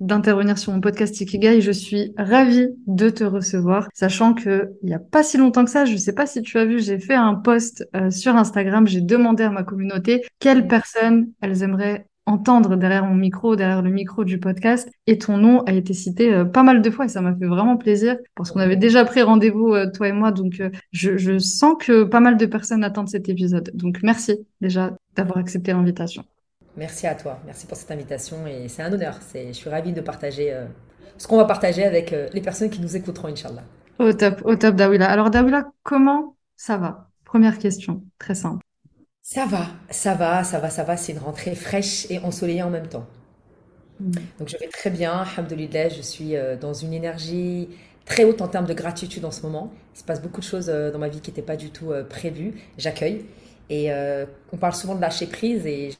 d'intervenir sur mon podcast Ikigai. Je suis ravie de te recevoir, sachant que il y a pas si longtemps que ça, je sais pas si tu as vu, j'ai fait un post euh, sur Instagram, j'ai demandé à ma communauté quelles personnes elles aimeraient entendre derrière mon micro, derrière le micro du podcast. Et ton nom a été cité euh, pas mal de fois et ça m'a fait vraiment plaisir parce qu'on avait déjà pris rendez-vous, euh, toi et moi. Donc, je, je sens que pas mal de personnes attendent cet épisode. Donc, merci déjà d'avoir accepté l'invitation. Merci à toi, merci pour cette invitation et c'est un honneur. Je suis ravie de partager euh, ce qu'on va partager avec euh, les personnes qui nous écouteront, Inch'Allah. Au top, au top, Dawila. Alors, Dawila, comment ça va? Première question, très simple. Ça va, ça va, ça va, ça va. C'est une rentrée fraîche et ensoleillée en même temps. Hmm. Donc, je vais très bien, alhamdoulilah. Je suis euh, dans une énergie très haute en termes de gratitude en ce moment. Il se passe beaucoup de choses dans ma vie qui n'étaient pas du tout prévues. J'accueille. Et on parle souvent de lâcher prise et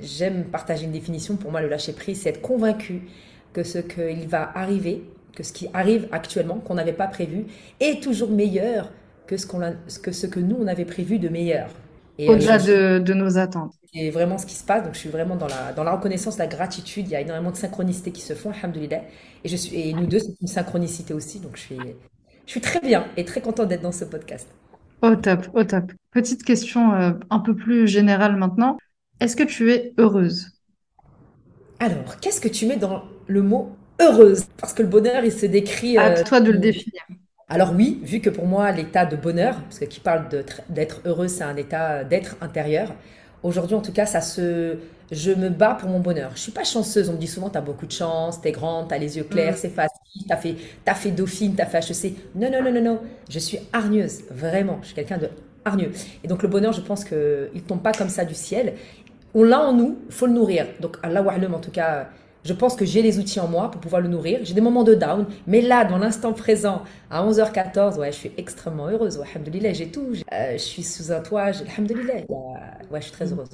J'aime partager une définition. Pour moi, le lâcher prise, c'est être convaincu que ce qu'il va arriver, que ce qui arrive actuellement, qu'on n'avait pas prévu, est toujours meilleur que ce, qu'on que ce que nous, on avait prévu de meilleur. Euh, Au-delà de, de, nos attentes. C'est vraiment ce qui se passe. Donc, je suis vraiment dans la, dans la reconnaissance, la gratitude. Il y a énormément de synchronicité qui se font, alhamdoulilah. Et, je suis, et nous deux, c'est une synchronicité aussi. Donc, je suis, je suis très bien et très contente d'être dans ce podcast. Au top, au top. Petite question euh, un peu plus générale maintenant. Est-ce que tu es heureuse? Alors, qu'est-ce que tu mets dans le mot heureuse Parce que le bonheur, il se décrit. À euh, toi de le définir. Alors oui, vu que pour moi, l'état de bonheur, parce que qui parle d'être heureuse, c'est un état d'être intérieur. Aujourd'hui, en tout cas, ça se, je me bats pour mon bonheur. Je suis pas chanceuse. On me dit souvent, tu as beaucoup de chance, tu es grande, tu as les yeux clairs, mm. c'est facile, tu as fait, as fait Dauphine, tu as fait HEC. Non, non, non, non, non. Je suis hargneuse, vraiment. Je suis quelqu'un de hargneux. Et donc, le bonheur, je pense qu'il ne tombe pas comme ça du ciel on l'a en nous, faut le nourrir. Donc, Allah en tout cas, je pense que j'ai les outils en moi pour pouvoir le nourrir. J'ai des moments de down, mais là, dans l'instant présent, à 11h14, ouais, je suis extrêmement heureuse. Ouais, j'ai tout. Euh, je suis sous un toit, alhamdoulilah. Ouais, je suis très heureuse.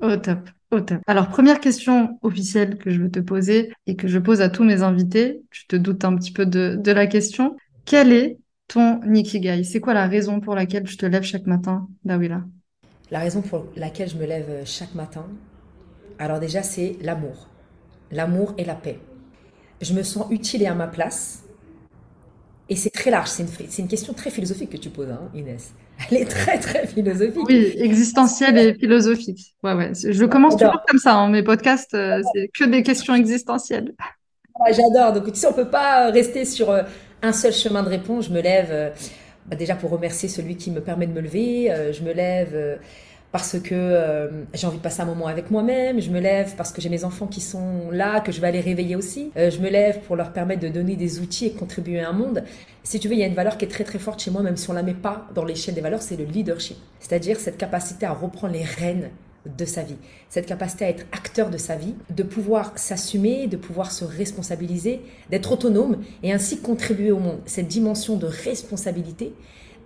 Au top, au top. Alors, première question officielle que je veux te poser et que je pose à tous mes invités. Tu te doutes un petit peu de, de la question. Quel est ton Nikigai C'est quoi la raison pour laquelle tu te lèves chaque matin, Dawila? La raison pour laquelle je me lève euh, chaque matin, alors déjà, c'est l'amour. L'amour et la paix. Je me sens utile et à ma place. Et c'est très large. C'est une, une, question très philosophique que tu poses, hein, Inès. Elle est très, très philosophique. Oui, existentielle et philosophique. Ouais, ouais. Je commence toujours comme ça. Hein. Mes podcasts, euh, c'est que des questions existentielles. J'adore. Donc, tu sais, on peut pas rester sur euh, un seul chemin de réponse. Je me lève. Bah, déjà pour remercier celui qui me permet de me lever. Euh, je me lève euh, parce que euh, j'ai envie de passer un moment avec moi-même. Je me lève parce que j'ai mes enfants qui sont là, que je vais aller réveiller aussi. je me lève pour leur permettre de donner des outils et contribuer à un monde. Si tu veux, il y a une valeur qui est très très forte chez moi, même si on la met pas dans l'échelle des valeurs, c'est le leadership. C'est-à-dire cette capacité à reprendre les rênes de sa vie, cette capacité à être acteur de sa vie, de pouvoir s'assumer, de pouvoir se responsabiliser, d'être autonome et ainsi contribuer au monde. Cette dimension de responsabilité,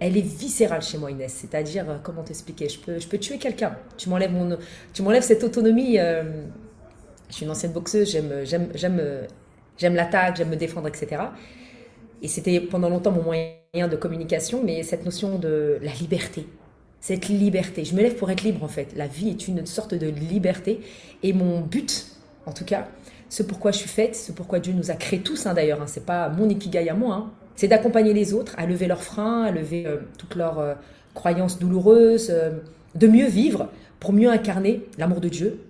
elle est viscérale chez moi, Inès. C'est-à-dire, euh, comment t'expliquer? Je peux, je peux tuer quelqu'un. Tu m'enlèves mon, tu m'enlèves cette autonomie. Euh, je suis une ancienne boxeuse, j'aime, j'aime, j'aime, j'aime l'attaque, j'aime me défendre, etc. Et c'était pendant longtemps mon moyen de communication, mais cette notion de la liberté, cette liberté. Je me lève pour être libre en fait. La vie est une sorte de liberté. Et mon but, en tout cas, ce pourquoi je suis faite, ce pourquoi Dieu nous a créés tous hein, d'ailleurs, hein, c'est pas mon ikigai à moi, hein. c'est d'accompagner les autres à lever leurs freins, à lever euh, toutes leurs euh, croyances douloureuses, euh, de mieux vivre pour mieux incarner l'amour de Dieu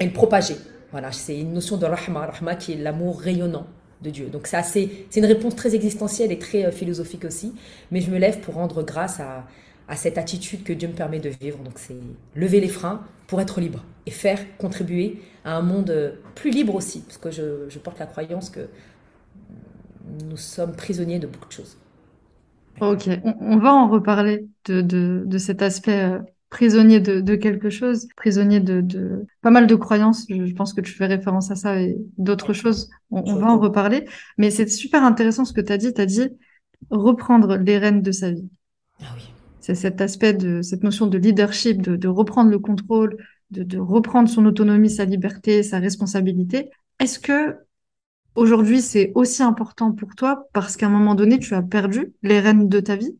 et le propager. Voilà, c'est une notion de rahma, rahma qui est l'amour rayonnant de Dieu. Donc c'est c'est une réponse très existentielle et très philosophique aussi, mais je me lève pour rendre grâce à, à cette attitude que Dieu me permet de vivre. Donc c'est lever les freins pour être libre et faire contribuer à un monde plus libre aussi, parce que je, porte la croyance que nous sommes prisonniers de beaucoup de choses. Ok, on, va en reparler de, cet aspect euh, prisonnier de, quelque chose, prisonnier de, pas mal de croyances. Je, pense que tu fais référence à ça et d'autres choses. On, va en reparler. Mais c'est super intéressant ce que tu as dit. Tu as dit reprendre les rênes de sa vie. Ah oui. C'est cet aspect de cette notion de leadership, de, reprendre le contrôle, de, reprendre son autonomie, sa liberté, sa responsabilité. Est-ce que aujourd'hui c'est aussi important pour toi parce qu'à un moment donné tu as perdu les rênes de ta vie?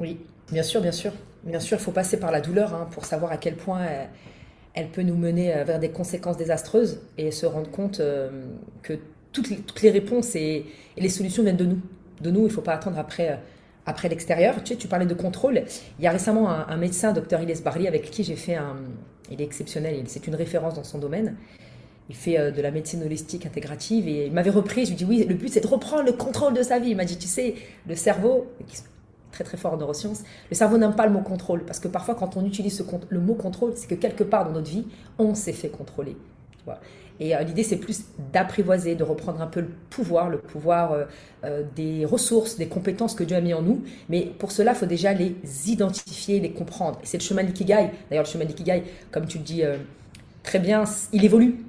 Oui, bien sûr, bien sûr. Bien sûr, il faut passer par la douleur hein, pour savoir à quel point elle, peut nous mener euh, vers des conséquences désastreuses et se rendre compte euh, que toutes les, réponses et, les solutions viennent de nous. De nous, il ne faut pas attendre après, euh, après l'extérieur. Tu, tu parlais de contrôle. Il y a récemment un, médecin, docteur Iles Barley, avec qui j'ai fait un... Il est exceptionnel, c'est une référence dans son domaine. Il fait de la médecine holistique intégrative et il m'avait repris. Je lui dit oui, le but c'est de reprendre le contrôle de sa vie. Il m'a dit, tu sais, le cerveau, très très fort en neurosciences, le cerveau n'aime pas le mot contrôle, parce que parfois quand on utilise le mot contrôle, c'est que quelque part dans notre vie, on s'est fait contrôler. Et euh, l'idée, c'est plus d'apprivoiser, de reprendre un peu le pouvoir, le pouvoir euh, euh, des ressources, des compétences que Dieu a mis en nous. Mais pour cela, il faut déjà les identifier, les comprendre. C'est le chemin de l'ikigai. D'ailleurs, le chemin de l'ikigai, comme tu le dis très bien, il évolue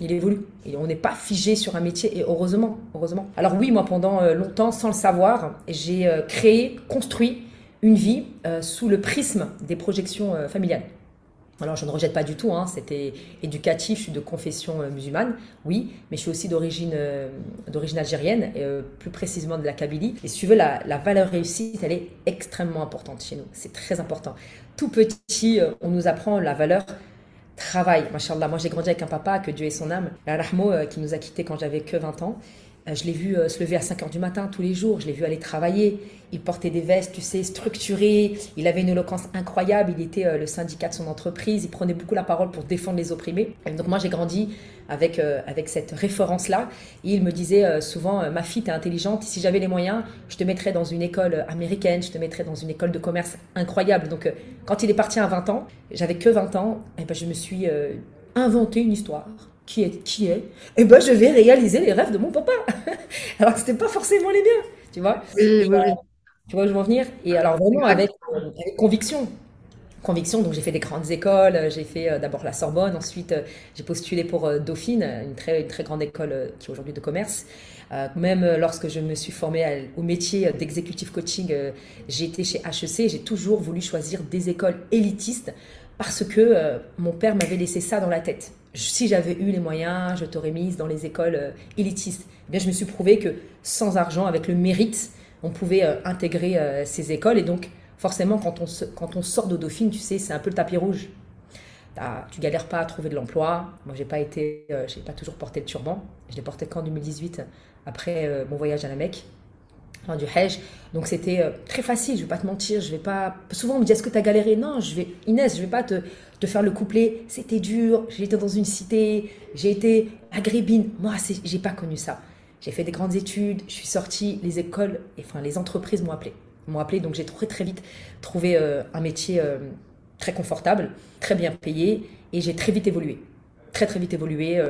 il évolue. Et on n'est pas figé sur un métier, et heureusement, heureusement. Alors oui, moi, pendant longtemps, sans le savoir, j'ai créé, construit une vie sous le prisme des projections familiales. Alors, je ne rejette pas du tout, hein, c'était éducatif, je suis de confession musulmane, oui, mais je suis aussi d'origine d'origine algérienne, et, plus précisément de la Kabylie. Et si tu veux, la, valeur réussite, elle est extrêmement importante chez nous, c'est très important. Tout petit, on nous apprend la valeur travail. Machallah, moi j'ai grandi avec un papa, que Dieu ait son âme, Rahmo, euh, qui nous a quittés quand j'avais que 20 ans. Euh, je l'ai vu euh, se lever à 5 h du matin tous les jours, je l'ai vu aller travailler. Il portait des vestes, tu sais, structurées. Il avait une éloquence incroyable. Il était le syndicat de son entreprise. Il prenait beaucoup la parole pour défendre les opprimés. donc moi, j'ai grandi avec, avec cette référence-là. Il me disait souvent, ma fille, tu es intelligente. Si j'avais les moyens, je te mettrais dans une école américaine, je te mettrais dans une école de commerce incroyable. Donc quand il est parti à 20 ans, j'avais que 20 ans, et ben, je me suis inventé une histoire qui est, qui est, eh ben, je vais réaliser les rêves de mon papa. alors que c'était pas forcément les miens, tu vois. Oui, oui, oui. Tu vois où je veux en venir? Et alors, vraiment, avec, euh, conviction. Conviction, donc j'ai fait des grandes écoles, j'ai fait euh, d'abord la Sorbonne, ensuite euh, j'ai postulé pour Dauphine, une très, une très grande école qui est aujourd'hui de commerce. même lorsque je me suis formée au métier d'exécutif coaching, j'ai été chez HEC, j'ai toujours voulu choisir des écoles élitistes parce que mon père m'avait laissé ça dans la tête si j'avais eu les moyens, je t'aurais mise dans les écoles euh, élitistes. Eh bien, je me suis prouvé que sans argent, avec le mérite, on pouvait euh, intégrer euh, ces écoles. Et donc, forcément, quand on, sort de Dauphine, tu sais, c'est un peu le tapis rouge. Tu galères pas à trouver de l'emploi. Moi, j'ai pas été, j'ai pas toujours porté le turban. Je l'ai porté qu'en 2018, après mon voyage à la Mecque du Hajj. Donc c'était euh, très facile, je vais pas te mentir, je vais pas... Souvent on me dit est-ce que tu as galéré? Non, je vais... Inès, je vais pas te, te faire le couplet, c'était dur, été dans une cité, j'ai été agrébine. Moi, j'ai pas connu ça. J'ai fait des grandes études, je suis sortie, les écoles, et, enfin les entreprises m'ont appelé. M'ont appelé, donc j'ai très très vite trouvé euh, un métier euh, très confortable, très bien payé, et j'ai très vite évolué. Très très vite évolué.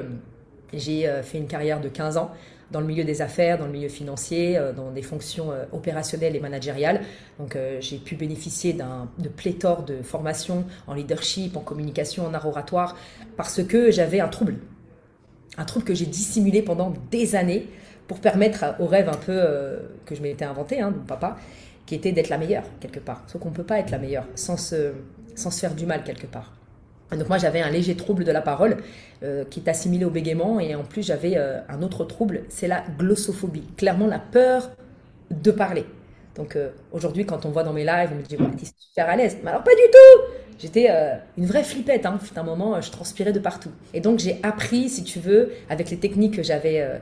j'ai fait une carrière de 15 ans dans le milieu des affaires, dans le milieu financier, euh, dans des fonctions euh, opérationnelles et managériales. Donc euh, j'ai pu bénéficier d'un de pléthore de formations en leadership, en communication, en art oratoire, parce que j'avais un trouble. Un trouble que j'ai dissimulé pendant des années pour permettre au rêve un peu que je m'étais inventé, hein, mon papa, qui était d'être la meilleure quelque part. Sauf qu'on ne peut pas être la meilleure sans sans se faire du mal quelque part. Donc moi j'avais un léger trouble de la parole euh, qui est assimilé au bégaiement et en plus j'avais euh, un autre trouble, c'est la glossophobie, clairement la peur de parler. Donc euh, aujourd'hui quand on voit dans mes lives, on me dit ouais, t'es super à l'aise, mais alors pas du tout J'étais une vraie flippette, hein. un moment je transpirais de partout. Et donc j'ai appris, si tu veux, avec les techniques que j'avais,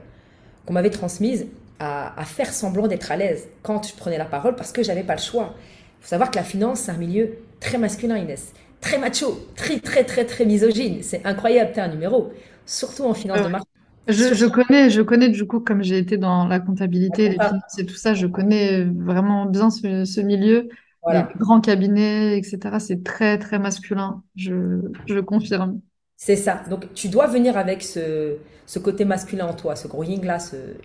qu'on m'avait transmises, à, faire semblant d'être à l'aise quand je prenais la parole parce que j'avais pas le choix. Faut savoir que la finance c'est un milieu très masculin Inès très macho, très, très, très, très misogyne. C'est incroyable, t'es un numéro, surtout en finance de marché. Je, connais, je connais du coup, comme j'ai été dans la comptabilité, les finances et tout ça, je connais vraiment bien ce, milieu. Les grands cabinets, etc. C'est très, très masculin. Je, je confirme. C'est ça. Donc, tu dois venir avec ce, ce côté masculin en toi, ce gros yin-là.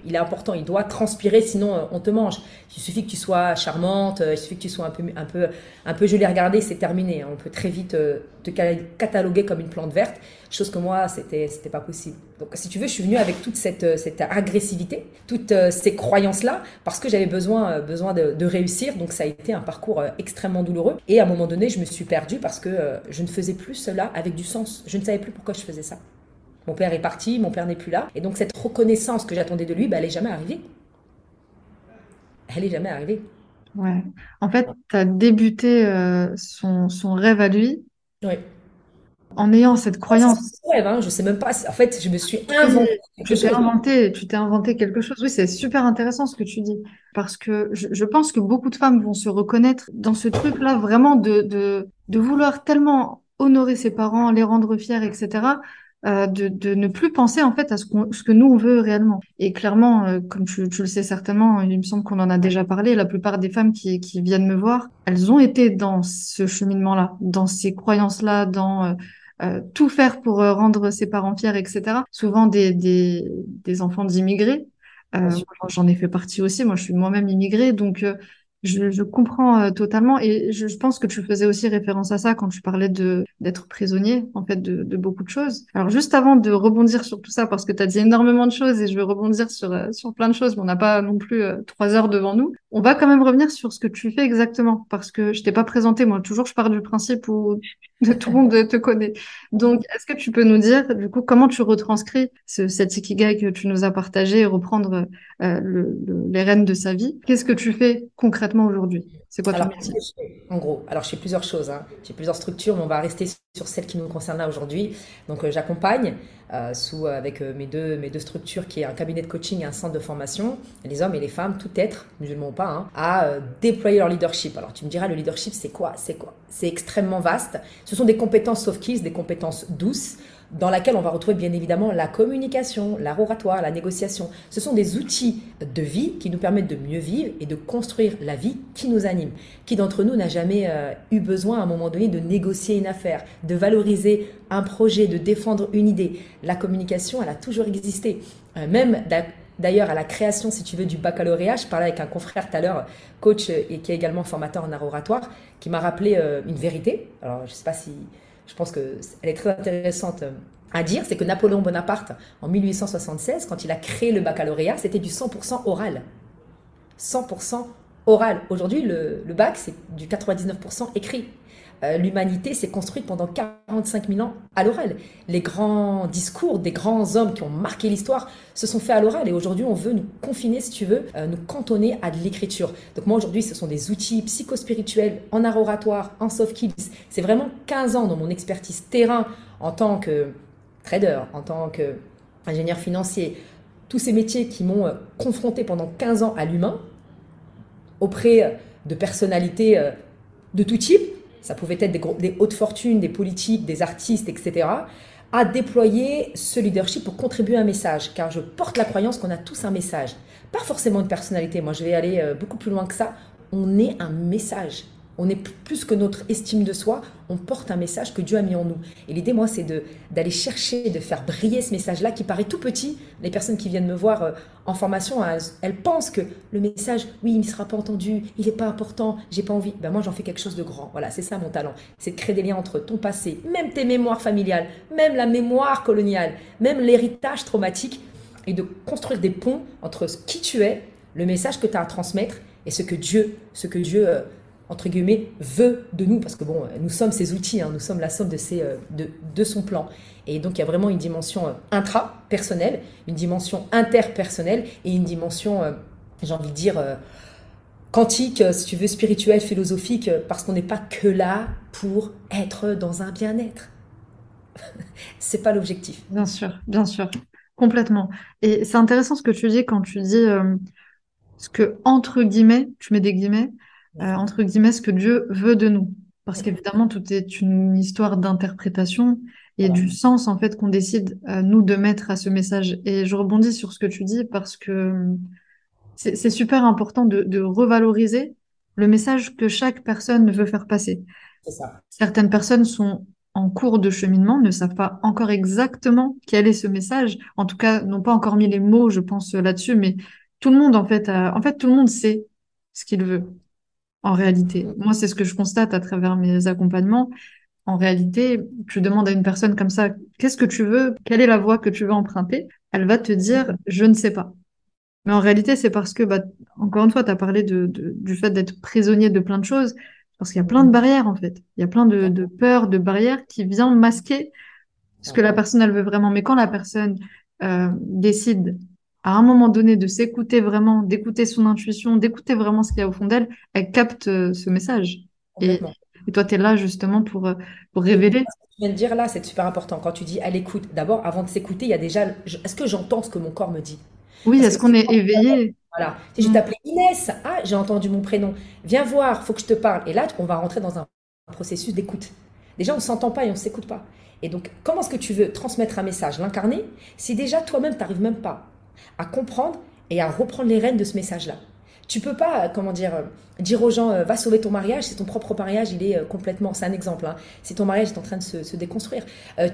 il est important, il doit transpirer, sinon euh, on te mange. Il suffit que tu sois charmante, euh, il suffit que tu sois un peu, un peu, un peu jolie à regarder, c'est terminé. Hein. On peut très vite euh, te cataloguer comme une plante verte, chose que moi, c'était, c'était pas possible. Donc, si tu veux, je suis venue avec toute cette, cette agressivité, toutes ces croyances-là, parce que j'avais besoin, besoin de, de, réussir. Donc, ça a été un parcours extrêmement douloureux. Et à un moment donné, je me suis perdue parce que je ne faisais plus cela avec du sens. Je ne savais plus pourquoi je faisais ça. Mon père est parti, mon père n'est plus là. Et donc cette reconnaissance que j'attendais de lui, bah, elle n'est jamais arrivée. Elle n'est jamais arrivée. Ouais. En fait, tu as débuté euh, son, son, rêve à lui. Oui. En ayant cette croyance. rêve, hein, je sais même pas. En fait, je me suis inventé. Tu t'es inventé, tu t'es inventé quelque chose. Oui, c'est super intéressant ce que tu dis. Parce que je, je, pense que beaucoup de femmes vont se reconnaître dans ce truc-là, vraiment de, de, de vouloir tellement honorer ses parents, les rendre fiers, etc., euh, de, de, ne plus penser en fait à ce, ce que nous on veut réellement. Et clairement, euh, comme tu, tu, le sais certainement, il me semble qu'on en a déjà parlé, la plupart des femmes qui, qui viennent me voir, elles ont été dans ce cheminement-là, dans ces croyances-là, dans euh, euh tout faire pour rendre ses parents fiers, etc. Souvent des, des, des enfants d'immigrés. J'en ai fait partie aussi, moi je suis moi-même immigrée, donc je, je comprends euh, totalement et je, je, pense que tu faisais aussi référence à ça quand tu parlais de d'être prisonnier en fait de, de, beaucoup de choses. Alors juste avant de rebondir sur tout ça parce que tu as dit énormément de choses et je veux rebondir sur euh, sur plein de choses, mais on n'a pas non plus euh, trois heures devant nous. On va quand même revenir sur ce que tu fais exactement parce que je t'ai pas présenté moi. Toujours je pars du principe où tout le monde te connaît. Donc est-ce que tu peux nous dire du coup comment tu retranscris ce, cet ikigai que tu nous as partagé et reprendre le, les rênes de sa vie? Qu'est-ce que tu fais concrètement? Aujourd'hui C'est quoi ton métier En gros, alors je fais plusieurs choses. Hein. J'ai plusieurs structures, mais on va rester sur celle qui nous concerne là aujourd'hui. Donc euh, j'accompagne euh, sous euh, avec mes deux mes deux structures qui est un cabinet de coaching et un centre de formation les hommes et les femmes, tout être musulman ou pas, hein, à déployer leur leadership. Alors tu me diras le leadership c'est quoi? C'est quoi? C'est extrêmement vaste. Ce sont des compétences soft skills, des compétences douces dans laquelle on va retrouver bien évidemment la communication, l'art oratoire, la négociation. Ce sont des outils de vie qui nous permettent de mieux vivre et de construire la vie qui nous anime. Qui d'entre nous n'a jamais euh, eu besoin à un moment donné de négocier une affaire, de valoriser un projet, de défendre une idée? La communication, elle a toujours existé. Euh, même D'ailleurs, à la création, si tu veux, du baccalauréat, je parlais avec un confrère tout à l'heure, coach et qui est également formateur en art oratoire, qui m'a rappelé euh, une vérité. Alors, je ne sais pas si je pense qu'elle est très intéressante euh, à dire, c'est que Napoléon Bonaparte, en 1876, quand il a créé le baccalauréat, c'était du 100% oral. 100% oral. Aujourd'hui, le, le bac, c'est du 99% écrit. Euh, l'humanité s'est construite pendant 45 000 ans à l'oral. Les grands discours des grands hommes qui ont marqué l'histoire se sont faits à l'oral et aujourd'hui on veut nous confiner, si tu veux, euh, nous cantonner à de l'écriture. Donc moi aujourd'hui ce sont des outils psychospirituels en art oratoire, en soft skills. C'est vraiment 15 ans dans mon expertise terrain en tant que trader, en tant qu'ingénieur financier, tous ces métiers qui m'ont euh, confronté pendant 15 ans à l'humain auprès de personnalités de tout type ça pouvait être des, des, hautes fortunes, des politiques, des artistes, etc., à déployer ce leadership pour contribuer à un message. Car je porte la croyance qu'on a tous un message. Pas forcément une personnalité, moi je vais aller euh, beaucoup plus loin que ça. On est un message. On est plus que notre estime de soi, on porte un message que Dieu a mis en nous. Et l'idée, moi, c'est d'aller chercher, de faire briller ce message-là qui paraît tout petit. Les personnes qui viennent me voir euh, en formation, elles, pensent que le message, oui, il ne sera pas entendu, il n'est pas important, j'ai pas envie. Ben moi, j'en fais quelque chose de grand. Voilà, c'est ça mon talent. C'est de créer des liens entre ton passé, même tes mémoires familiales, même la mémoire coloniale, même l'héritage traumatique, et de construire des ponts entre qui tu es, le message que tu as à transmettre, et ce que Dieu, ce que Dieu euh, entre guillemets, veut de nous, parce que bon, nous sommes ses outils, hein, nous sommes la somme de, ses, euh, de, de, son plan. Et donc il y a vraiment une dimension euh, intra-personnelle, une dimension interpersonnelle et une dimension, euh, j'ai envie de dire, quantique, si tu veux, spirituelle, philosophique, parce qu'on n'est pas que là pour être dans un bien-être. c'est pas l'objectif. Bien sûr, bien sûr, complètement. Et c'est intéressant ce que tu dis quand tu dis ce que, entre guillemets, tu mets des guillemets, euh, entre guillemets, ce que Dieu veut de nous. Parce qu'évidemment, tout est une histoire d'interprétation et du sens, en fait, qu'on décide, euh, nous, de mettre à ce message. Et je rebondis sur ce que tu dis parce que c'est super important de, de, revaloriser le message que chaque personne veut faire passer. Ça. Certaines personnes sont en cours de cheminement ne savent pas encore exactement quel est ce message. En tout cas, n'ont pas encore mis les mots, je pense, là-dessus, mais tout le monde, en fait, en fait, tout le monde sait ce qu'il veut. En réalité, moi, c'est ce que je constate à travers mes accompagnements. En réalité, tu demandes à une personne comme ça, qu'est-ce que tu veux? Quelle est la voie que tu veux emprunter? Elle va te dire, je ne sais pas. Mais en réalité, c'est parce que, bah, encore une fois, tu as parlé de, du fait d'être prisonnier de plein de choses, parce qu'il y a plein de barrières, en fait. Il y a plein de, de peurs, de barrières qui viennent masquer ce que la personne, elle veut vraiment. Mais quand la personne euh, décide, à un moment donné, de s'écouter vraiment, d'écouter son intuition, d'écouter vraiment ce qu'il y a au fond d'elle, elle capte euh, ce message. Et, et, toi, tu es là justement pour, euh, pour révéler. Ce que tu viens de dire là, c'est super important. Quand tu dis à l'écoute, d'abord, avant de s'écouter, il y a déjà, est-ce que j'entends ce que mon corps me dit? Oui, est-ce qu'on est éveillé? Voilà. Si je mm. t'appelais Inès, ah, j'ai entendu mon prénom. Viens voir, faut que je te parle. Et là, on va rentrer dans un processus d'écoute. Déjà, on ne s'entend pas et on ne s'écoute pas. Et donc, comment est-ce que tu veux transmettre un message, l'incarner, si déjà toi-même, tu n'arrives même pas à comprendre et à reprendre les rênes de ce message-là tu peux pas, comment dire, euh, dire aux gens, euh, va sauver ton mariage si ton propre mariage, il est euh, complètement, c'est un exemple, hein, si ton mariage est en train de se, déconstruire.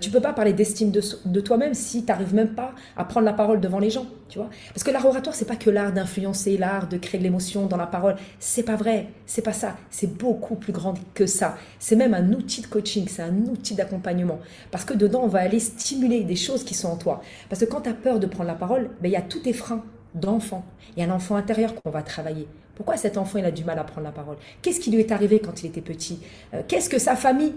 tu peux pas parler d'estime de, toi-même si tu n'arrives même pas à prendre la parole devant les gens, tu vois. Parce que l'art oratoire, c'est pas que l'art d'influencer, l'art de créer de l'émotion dans la parole. C'est pas vrai, c'est pas ça. C'est beaucoup plus grand que ça. C'est même un outil de coaching, c'est un outil d'accompagnement. Parce que dedans, on va aller stimuler des choses qui sont en toi. Parce que quand tu as peur de prendre la parole, ben, il y a tous tes freins d'enfant. Il y a un enfant intérieur qu'on va travailler. Pourquoi cet enfant il a du mal à prendre la parole? Qu'est-ce qui lui est arrivé quand il était petit? Euh, Qu'est-ce que sa famille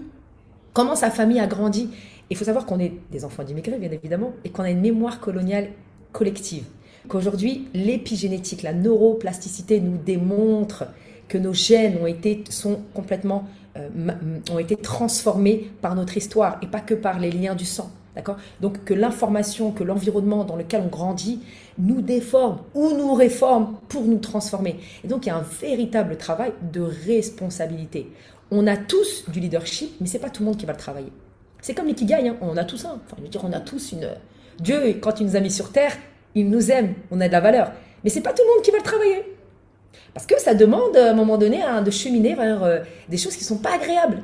Comment sa famille a grandi? Il faut savoir qu'on est des enfants d'immigrés, bien évidemment, et qu'on a une mémoire coloniale collective. Qu'aujourd'hui, l'épigénétique, la neuroplasticité nous démontre que nos gènes ont été, sont complètement, euh, ont été transformés par notre histoire et pas que par les liens du sang. D'accord? Donc que l'information, que l'environnement dans lequel on grandit nous déforme ou nous réforme pour nous transformer. Et donc il y a un véritable travail de responsabilité. On a tous du leadership, mais c'est pas tout le monde qui va le travailler. C'est comme l'ikigai, hein. on a tous un. Enfin, je veux dire, on a tous une. Dieu, quand il nous a mis sur terre, il nous aime, on a de la valeur. Mais c'est pas tout le monde qui va le travailler. Parce que ça demande à un moment donné hein, de cheminer vers euh, des choses qui sont pas agréables.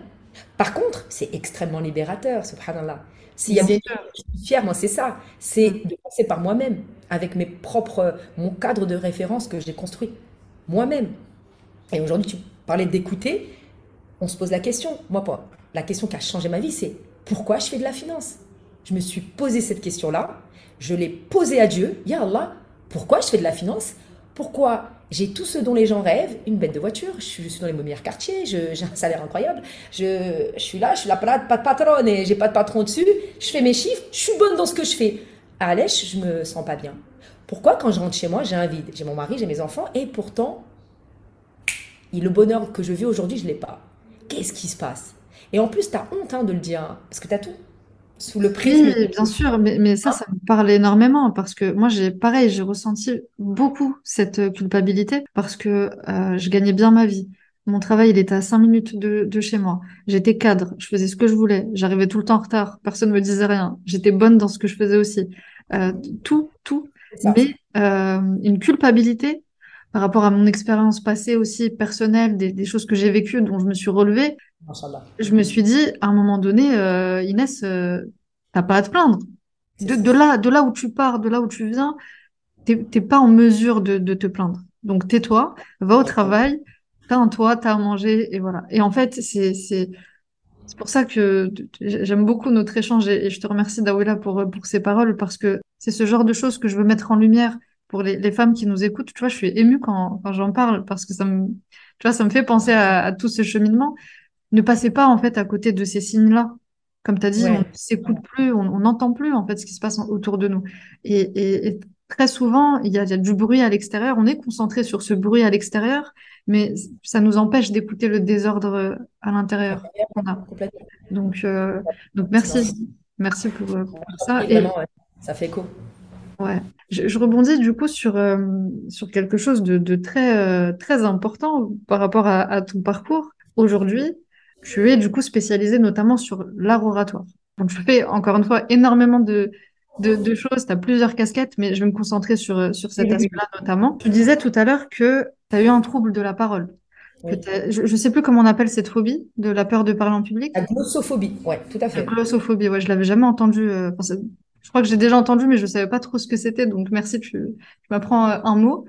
Par contre, c'est extrêmement libérateur, subhanallah. S'il y a bien je suis fière, moi, c'est ça. C'est mm. de passer par moi-même, avec mes propres, mon cadre de référence que j'ai construit moi-même. Et aujourd'hui, tu parlais d'écouter. On se pose la question. Moi, la question qui a changé ma vie, c'est pourquoi je fais de la finance? Je me suis posé cette question-là. Je l'ai posée à Dieu. Ya Allah, pourquoi je fais de la finance? Pourquoi j'ai tout ce dont les gens rêvent, une bête de voiture, je suis, dans les meilleurs quartiers, j'ai un salaire incroyable, je, suis là, je suis la pas de patronne et j'ai pas de patron dessus, je fais mes chiffres, je suis bonne dans ce que je fais. À je me sens pas bien. Pourquoi quand je rentre chez moi, j'ai un vide? J'ai mon mari, j'ai mes enfants et pourtant, le bonheur que je vis aujourd'hui, je l'ai pas. Qu'est-ce qui se passe? Et en plus, tu as honte hein, de le dire, hein, parce que tu as tout sous le prix. Oui, bien sûr, mais, ça, ça me parle énormément parce que moi, j'ai pareil, j'ai ressenti beaucoup cette culpabilité parce que euh, je gagnais bien ma vie. Mon travail, il était à cinq minutes de, chez moi. J'étais cadre, je faisais ce que je voulais. J'arrivais tout le temps en retard, personne ne me disait rien. J'étais bonne dans ce que je faisais aussi. Euh, tout, tout. Mais euh, une culpabilité par rapport à mon expérience passée aussi personnelle, des, des choses que j'ai vécues, dont je me suis relevée, je me suis dit, à un moment donné, euh, Inès, euh, t'as pas à te plaindre. De, là, de là où tu pars, de là où tu viens, t'es pas en mesure de, te plaindre. Donc tais-toi, va au travail, t'as un toit, t'as à manger, et voilà. Et en fait, c'est c'est pour ça que j'aime beaucoup notre échange et, je te remercie Dawila pour pour ces paroles parce que c'est ce genre de choses que je veux mettre en lumière pour les, femmes qui nous écoutent. Tu vois, je suis émue quand, j'en parle parce que ça me tu vois ça me fait penser à, à tout ce cheminement ne passez pas en fait à côté de ces signes-là. Comme tu as dit, on ne s'écoute plus, on n'entend plus en fait ce qui se passe autour de nous. Et, très souvent, il y, a, du bruit à l'extérieur, on est concentré sur ce bruit à l'extérieur, mais ça nous empêche d'écouter le désordre euh, à l'intérieur Donc, euh, donc merci, merci pour, euh, ça. Et, ça fait écho. Ouais. Je, rebondis du coup sur, sur quelque chose de, très, très important par rapport à, à ton parcours. Aujourd'hui, tu es du coup spécialisé notamment sur l'art oratoire. Donc, je fais encore une fois énormément de, de, choses. Tu as plusieurs casquettes, mais je vais me concentrer sur, sur cet aspect-là notamment. Tu disais tout à l'heure que tu as eu un trouble de la parole. je ne sais plus comment on appelle cette phobie de la peur de parler en public. La glossophobie, ouais, tout à fait. La glossophobie, ouais, je l'avais jamais entendu. Euh, je crois que j'ai déjà entendu, mais je savais pas trop ce que c'était. Donc merci, tu, tu m'apprends euh, un mot.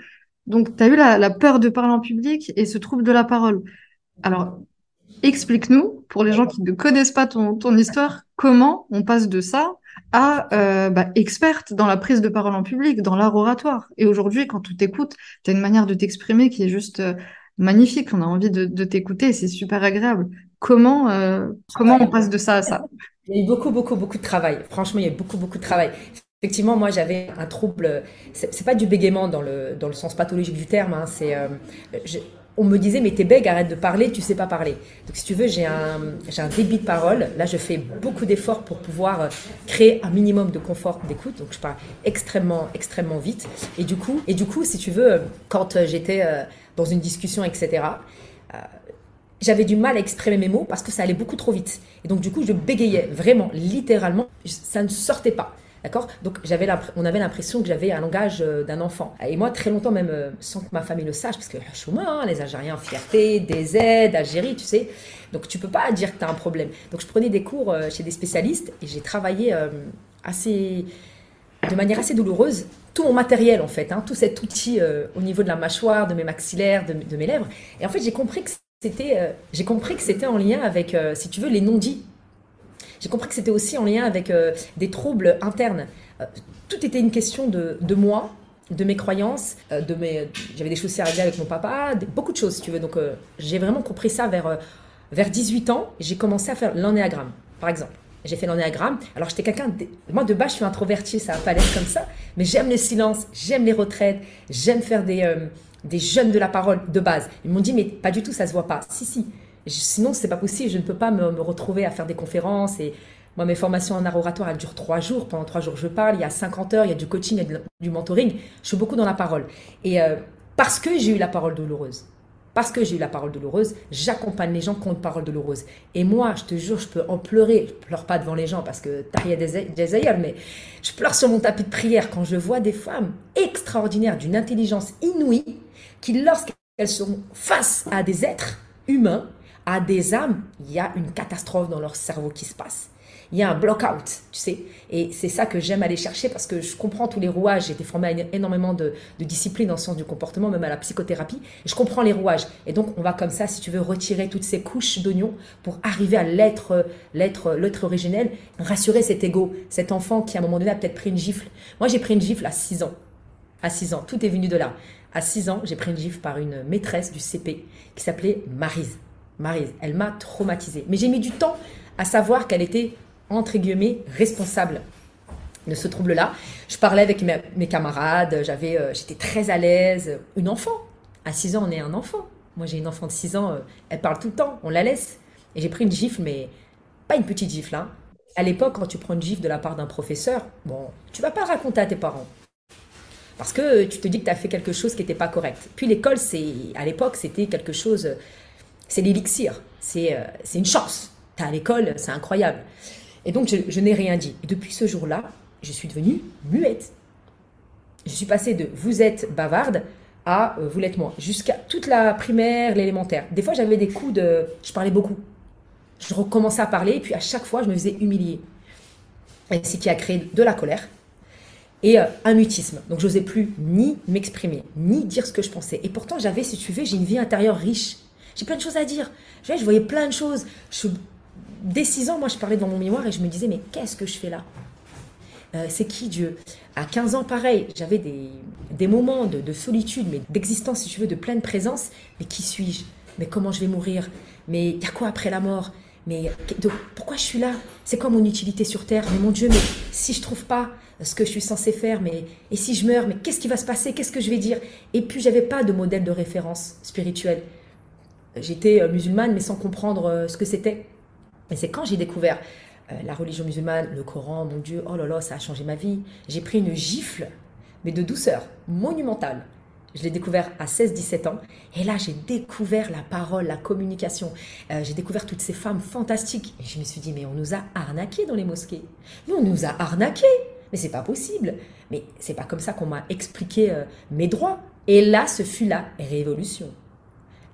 Donc tu as eu la, la, peur de parler en public et ce trouble de la parole. Alors explique-nous, pour les gens qui ne connaissent pas ton, histoire, comment on passe de ça à euh, bah, experte dans la prise de parole en public, dans l'art oratoire. Et aujourd'hui, quand tu t'écoutes, tu as une manière de t'exprimer qui est juste euh, magnifique. On a envie de, t'écouter c'est super agréable. Comment, euh, comment on passe de ça à ça? Il y a eu beaucoup, beaucoup, beaucoup de travail. Franchement, il y a eu beaucoup, beaucoup de travail. Effectivement, moi, j'avais un trouble. C'est pas du bégaiement dans le, dans le sens pathologique du terme. Hein, c'est on me disait, mais t'es bègue, arrête de parler, tu sais pas parler. Donc, si tu veux, j'ai un, j'ai un débit de parole. Là, je fais beaucoup d'efforts pour pouvoir euh, créer un minimum de confort d'écoute. Donc, je parle extrêmement, extrêmement vite. Et du coup, et du coup si tu veux, quand euh, j'étais euh, dans une discussion, etc., j'avais du mal à exprimer mes mots parce que ça allait beaucoup trop vite. Et donc, du coup, je bégayais vraiment, littéralement, ça ne sortait pas. D'accord? Donc j'avais on avait l'impression que j'avais un langage euh, d'un enfant. Et moi, très longtemps, même euh, sans que ma famille le sache, parce que hein, les Algériens, fierté, des aides, Algérie, tu sais. Donc tu peux pas dire que tu as un problème. Donc je prenais des cours euh, chez des spécialistes et j'ai travaillé assez, de manière assez douloureuse tout mon matériel en fait, hein, tout cet outil au niveau de la mâchoire, de mes maxillaires, de, mes lèvres. Et en fait, j'ai compris que c'était, j'ai compris que c'était en lien avec, si tu veux, les non-dits j'ai compris que c'était aussi en lien avec euh, des troubles internes. Euh, tout était une question de, de moi, de mes croyances, euh, de mes, j'avais des choses à régler avec mon papa, beaucoup de choses, tu veux. Donc, j'ai vraiment compris ça vers, vers 18 ans. J'ai commencé à faire l'anéagramme, par exemple. J'ai fait l'anéagramme. Alors, j'étais quelqu'un. Moi, de base, je suis introvertie, ça va pas l'air comme ça. Mais j'aime le silence, j'aime les retraites, j'aime faire des, des jeunes de la parole de base. Ils m'ont dit, mais pas du tout, ça se voit pas. Si, si. Sinon, c'est pas possible. Je ne peux pas me, retrouver à faire des conférences. Et moi, mes formations en art oratoire, elles durent trois jours. Pendant trois jours, je parle. Il y a 50 heures, il y a du coaching, il y a du mentoring. Je suis beaucoup dans la parole. Et euh, parce que j'ai eu la parole douloureuse, parce que j'ai eu la parole douloureuse, j'accompagne les gens qui ont une parole douloureuse. Et moi, je te jure, je peux en pleurer. Je pleure pas devant les gens parce que t'as des ailleurs, mais je pleure sur mon tapis de prière quand je vois des femmes extraordinaires, d'une intelligence inouïe, qui, lorsqu'elles sont face à des êtres humains, à des âmes, il y a une catastrophe dans leur cerveau qui se passe. Il y a un block-out, tu sais. Et c'est ça que j'aime aller chercher parce que je comprends tous les rouages. J'ai été formée à énormément de, disciplines dans le sens du comportement, même à la psychothérapie. Je comprends les rouages. Et donc, on va comme ça, si tu veux, retirer toutes ces couches d'oignons pour arriver à l'être, l'être, l'être originel, rassurer cet ego, cet enfant qui, à un moment donné, a peut-être pris une gifle. Moi, j'ai pris une gifle à 6 ans. À 6 ans. Tout est venu de là. À 6 ans, j'ai pris une gifle par une maîtresse du CP qui s'appelait Marise. Marise, elle m'a traumatisée. Mais j'ai mis du temps à savoir qu'elle était, entre guillemets, responsable de ce trouble-là. Je parlais avec mes, camarades, j'avais, euh, j'étais très à l'aise. Une enfant, à 6 ans, on est un enfant. Moi, j'ai une enfant de 6 ans, euh, elle parle tout le temps, on la laisse. Et j'ai pris une gifle, mais pas une petite gifle. Hein. À l'époque, quand tu prends une gifle de la part d'un professeur, bon, tu vas pas raconter à tes parents. Parce que tu te dis que tu as fait quelque chose qui n'était pas correct. Puis l'école, c'est à l'époque, c'était quelque chose c'est l'élixir, c'est euh, une chance. Tu à l'école, c'est incroyable. Et donc, je, n'ai rien dit. Et depuis ce jour-là, je suis devenue muette. Je suis passée de vous êtes bavarde à euh, vous l'êtes moi, jusqu'à toute la primaire, l'élémentaire. Des fois, j'avais des coups de. Je parlais beaucoup. Je recommençais à parler, et puis à chaque fois, je me faisais humilier. Et ce qui a créé de la colère et euh, un mutisme. Donc, je n'osais plus ni m'exprimer, ni dire ce que je pensais. Et pourtant, j'avais, si tu veux, j'ai une vie intérieure riche. J'ai plein de choses à dire. Je, voyais plein de choses. Je, dès 6 ans, moi, je parlais dans mon mémoire et je me disais, mais qu'est-ce que je fais là? Euh, c'est qui Dieu? À 15 ans, pareil, j'avais des, moments de, solitude, mais d'existence, si tu veux, de pleine présence. Mais qui suis-je? Mais comment je vais mourir? Mais il y a quoi après la mort? Mais pourquoi je suis là? C'est quoi mon utilité sur Terre? Mais mon Dieu, mais si je trouve pas ce que je suis censé faire, mais et si je meurs, mais qu'est-ce qui va se passer? Qu'est-ce que je vais dire? Et puis, j'avais pas de modèle de référence spirituelle. J'étais euh, musulmane, mais sans comprendre euh, ce que c'était. Et c'est quand j'ai découvert euh, la religion musulmane, le Coran, mon Dieu, oh là là, ça a changé ma vie. J'ai pris une gifle, mais de douceur, monumentale. Je l'ai découvert à 16-17 ans. Et là, j'ai découvert la parole, la communication. j'ai découvert toutes ces femmes fantastiques. Et je me suis dit, mais on nous a arnaqués dans les mosquées. Mais on nous a arnaqués. Mais c'est pas possible. Mais c'est pas comme ça qu'on m'a expliqué mes droits. Et là, ce fut la révolution.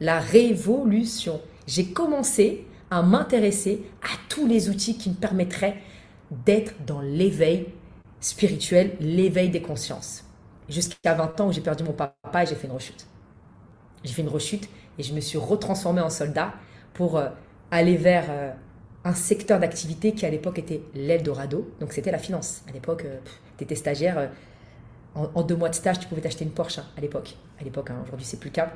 La révolution. J'ai commencé à m'intéresser à tous les outils qui me permettraient d'être dans l'éveil spirituel, l'éveil des consciences. Jusqu'à 20 ans où j'ai perdu mon papa et j'ai fait une rechute. J'ai fait une rechute et je me suis retransformée en soldat pour euh, aller vers euh, un secteur d'activité qui à l'époque était l'Eldorado. Donc c'était la finance. À l'époque, euh, tu étais stagiaire. En, deux mois de stage, tu pouvais t'acheter une Porsche hein, à l'époque. À l'époque, hein, aujourd'hui c'est plus le cas.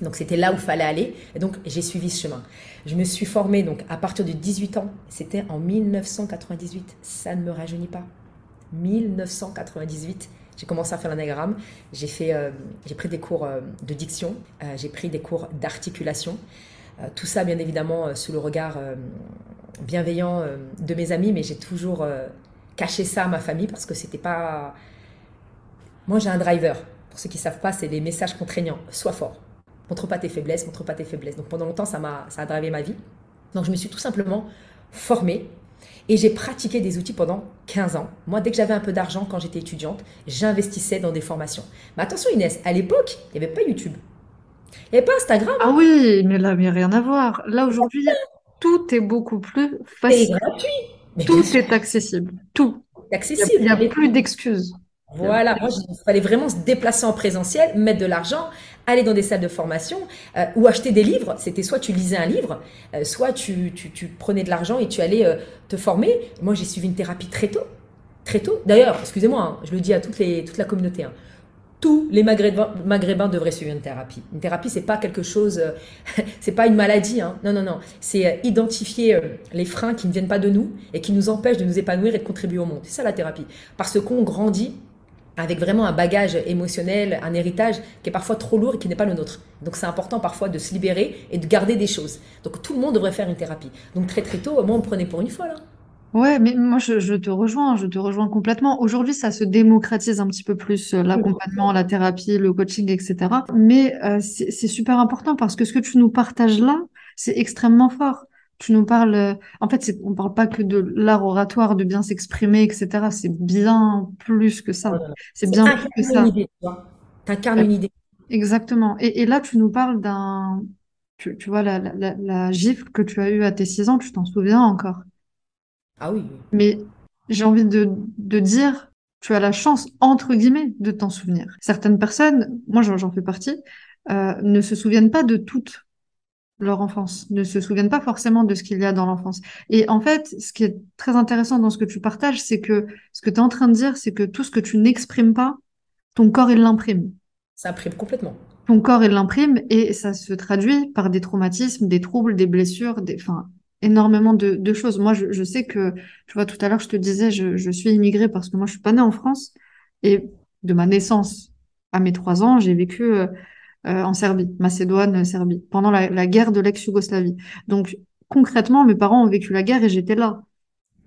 Donc c'était là où il fallait aller. Et donc j'ai suivi ce chemin. Je me suis formée donc à partir de 18 ans. C'était en 1998. Ça ne me rajeunit pas. 1998. J'ai commencé à faire l'anagramme. J'ai fait, euh, j'ai pris des cours euh, de diction. Euh, j'ai pris des cours d'articulation. tout ça, bien évidemment, sous le regard bienveillant de mes amis, mais j'ai toujours caché ça à ma famille parce que c'était pas. Moi, j'ai un driver. Pour ceux qui savent pas, c'est les messages contraignants. Sois fort Montre pas tes faiblesses, montre pas tes faiblesses. Donc pendant longtemps, ça m'a ça a drivé ma vie. Donc je me suis tout simplement formée et j'ai pratiqué des outils pendant 15 ans. Moi, dès que j'avais un peu d'argent quand j'étais étudiante, j'investissais dans des formations. Mais attention Inès, à l'époque, il n'y avait pas YouTube. Il n'y avait pas Instagram. Ah oui, mais là, il n'y a rien à voir. Là, aujourd'hui, tout est beaucoup plus facile. C'est gratuit. tout est accessible. Tout. Accessible. Il n'y a, plus d'excuses. Voilà, moi, il fallait vraiment se déplacer en présentiel, mettre de l'argent, aller dans des salles de formation euh, ou acheter des livres. C'était soit tu lisais un livre, euh, soit tu, tu, prenais de l'argent et tu allais euh, te former. Moi, j'ai suivi une thérapie très tôt. Très tôt. D'ailleurs, excusez-moi, hein, je le dis à toutes les, toute la communauté. Hein, tous les maghrébins, maghrébins, devraient suivre une thérapie. Une thérapie, c'est pas quelque chose, c'est pas une maladie. Hein. Non, non, non. C'est identifier les freins qui ne viennent pas de nous et qui nous empêchent de nous épanouir et de contribuer au monde. C'est ça la thérapie. Parce qu'on grandit avec vraiment un bagage émotionnel, un héritage qui est parfois trop lourd et qui n'est pas le nôtre. Donc c'est important parfois de se libérer et de garder des choses. Donc tout le monde devrait faire une thérapie. Donc très très tôt, moi on me prenait pour une folle. Hein. Ouais, mais moi je, te rejoins, je te rejoins complètement. Aujourd'hui, ça se démocratise un petit peu plus euh, l'accompagnement, la thérapie, le coaching, etc. Mais euh, c'est super important parce que ce que tu nous partages là, c'est extrêmement fort tu nous parles. En fait, on parle pas que de l'art oratoire, de bien s'exprimer, etc. C'est bien plus que ça. C'est bien plus que ça. Tu incarnes une idée. Exactement. Et, là, tu nous parles d'un. Tu, vois, la, gifle que tu as eue à tes 6 ans, tu t'en souviens encore? Ah oui. Mais j'ai envie de, dire, tu as la chance, entre guillemets, de t'en souvenir. Certaines personnes, moi j'en fais partie, euh, ne se souviennent pas de toutes leur enfance, ne se souviennent pas forcément de ce qu'il y a dans l'enfance. Et en fait, ce qui est très intéressant dans ce que tu partages, c'est que ce que tu es en train de dire, c'est que tout ce que tu n'exprimes pas, ton corps, il l'imprime. Ça imprime complètement. Ton corps, il l'imprime et ça se traduit par des traumatismes, des troubles, des blessures, des, enfin, énormément de, choses. Moi, je, sais que, tu vois, tout à l'heure, je te disais, je, suis immigrée parce que moi, je suis pas née en France et de ma naissance à mes trois ans, j'ai vécu euh, euh, en Serbie, Macédoine, Serbie, pendant la, guerre de l'ex-Yougoslavie. Donc concrètement, mes parents ont vécu la guerre et j'étais là.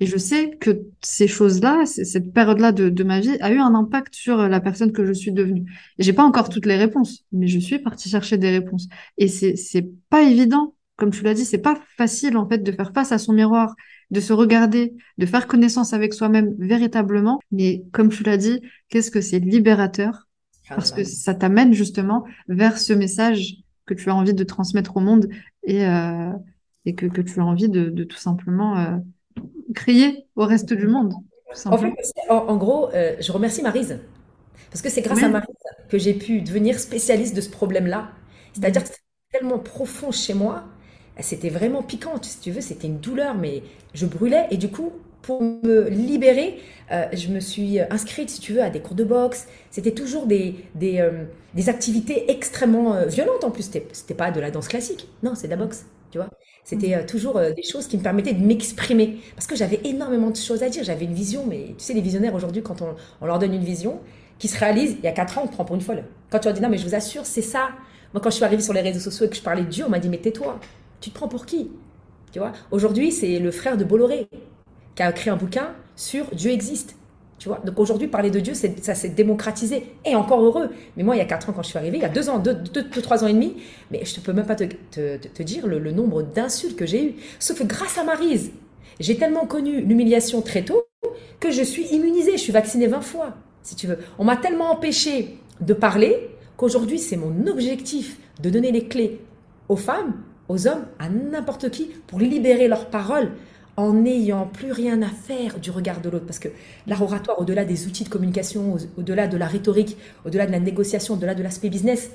Et je sais que ces choses-là, cette période-là de, ma vie a eu un impact sur la personne que je suis devenue. Et j'ai pas encore toutes les réponses, mais je suis partie chercher des réponses. Et c'est c'est pas évident, comme tu l'as dit, c'est pas facile en fait de faire face à son miroir, de se regarder, de faire connaissance avec soi-même véritablement. Mais comme tu l'as dit, qu'est-ce que c'est libérateur parce que ça t'amène justement vers ce message que tu as envie de transmettre au monde et, euh, et que, que, tu as envie de, de tout simplement euh, crier au reste du monde. En, fait, en, gros, euh, je remercie Marise. Parce que c'est grâce à Marise que j'ai pu devenir spécialiste de ce problème-là. C'est-à-dire que c'était tellement profond chez moi, c'était vraiment piquant, si tu veux, c'était une douleur, mais je brûlais. Et du coup, pour me libérer, euh, je me suis inscrite, si tu veux, à des cours de boxe. C'était toujours des, des, euh, des activités extrêmement euh, violentes en plus. C'était pas de la danse classique. Non, c'est de la boxe, tu vois. C'était mm. toujours des choses qui me permettaient de m'exprimer. Parce que j'avais énormément de choses à dire. J'avais une vision, mais tu sais, les visionnaires aujourd'hui, quand on, on, leur donne une vision qui se réalise, il y a 4 ans, on te prend pour une folle. Quand tu leur dis non, mais je vous assure, c'est ça. Moi, quand je suis arrivée sur les réseaux sociaux et que je parlais de Dieu, on m'a dit mais tais-toi. Tu te prends pour qui? Tu vois? Aujourd'hui, c'est le frère de Bolloré qui a écrit un bouquin sur Dieu existe. Tu vois Donc aujourd'hui, parler de Dieu, ça s'est démocratisé. Et encore heureux. Mais moi, il y a 4 ans, quand je suis arrivée, il y a 2 ans, 2, 3 ans et demi, mais je ne peux même pas te, dire le, nombre d'insultes que j'ai eues. Sauf que grâce à Marise, j'ai tellement connu l'humiliation très tôt que je suis immunisée. Je suis vaccinée 20 fois, si tu veux. On m'a tellement empêché de parler qu'aujourd'hui, c'est mon objectif de donner les clés aux femmes, aux hommes, à n'importe qui, pour libérer leurs paroles en n'ayant plus rien à faire du regard de l'autre. Parce que l'art oratoire, au-delà des outils de communication, au-delà de la rhétorique, au-delà de la négociation, au-delà de l'aspect business,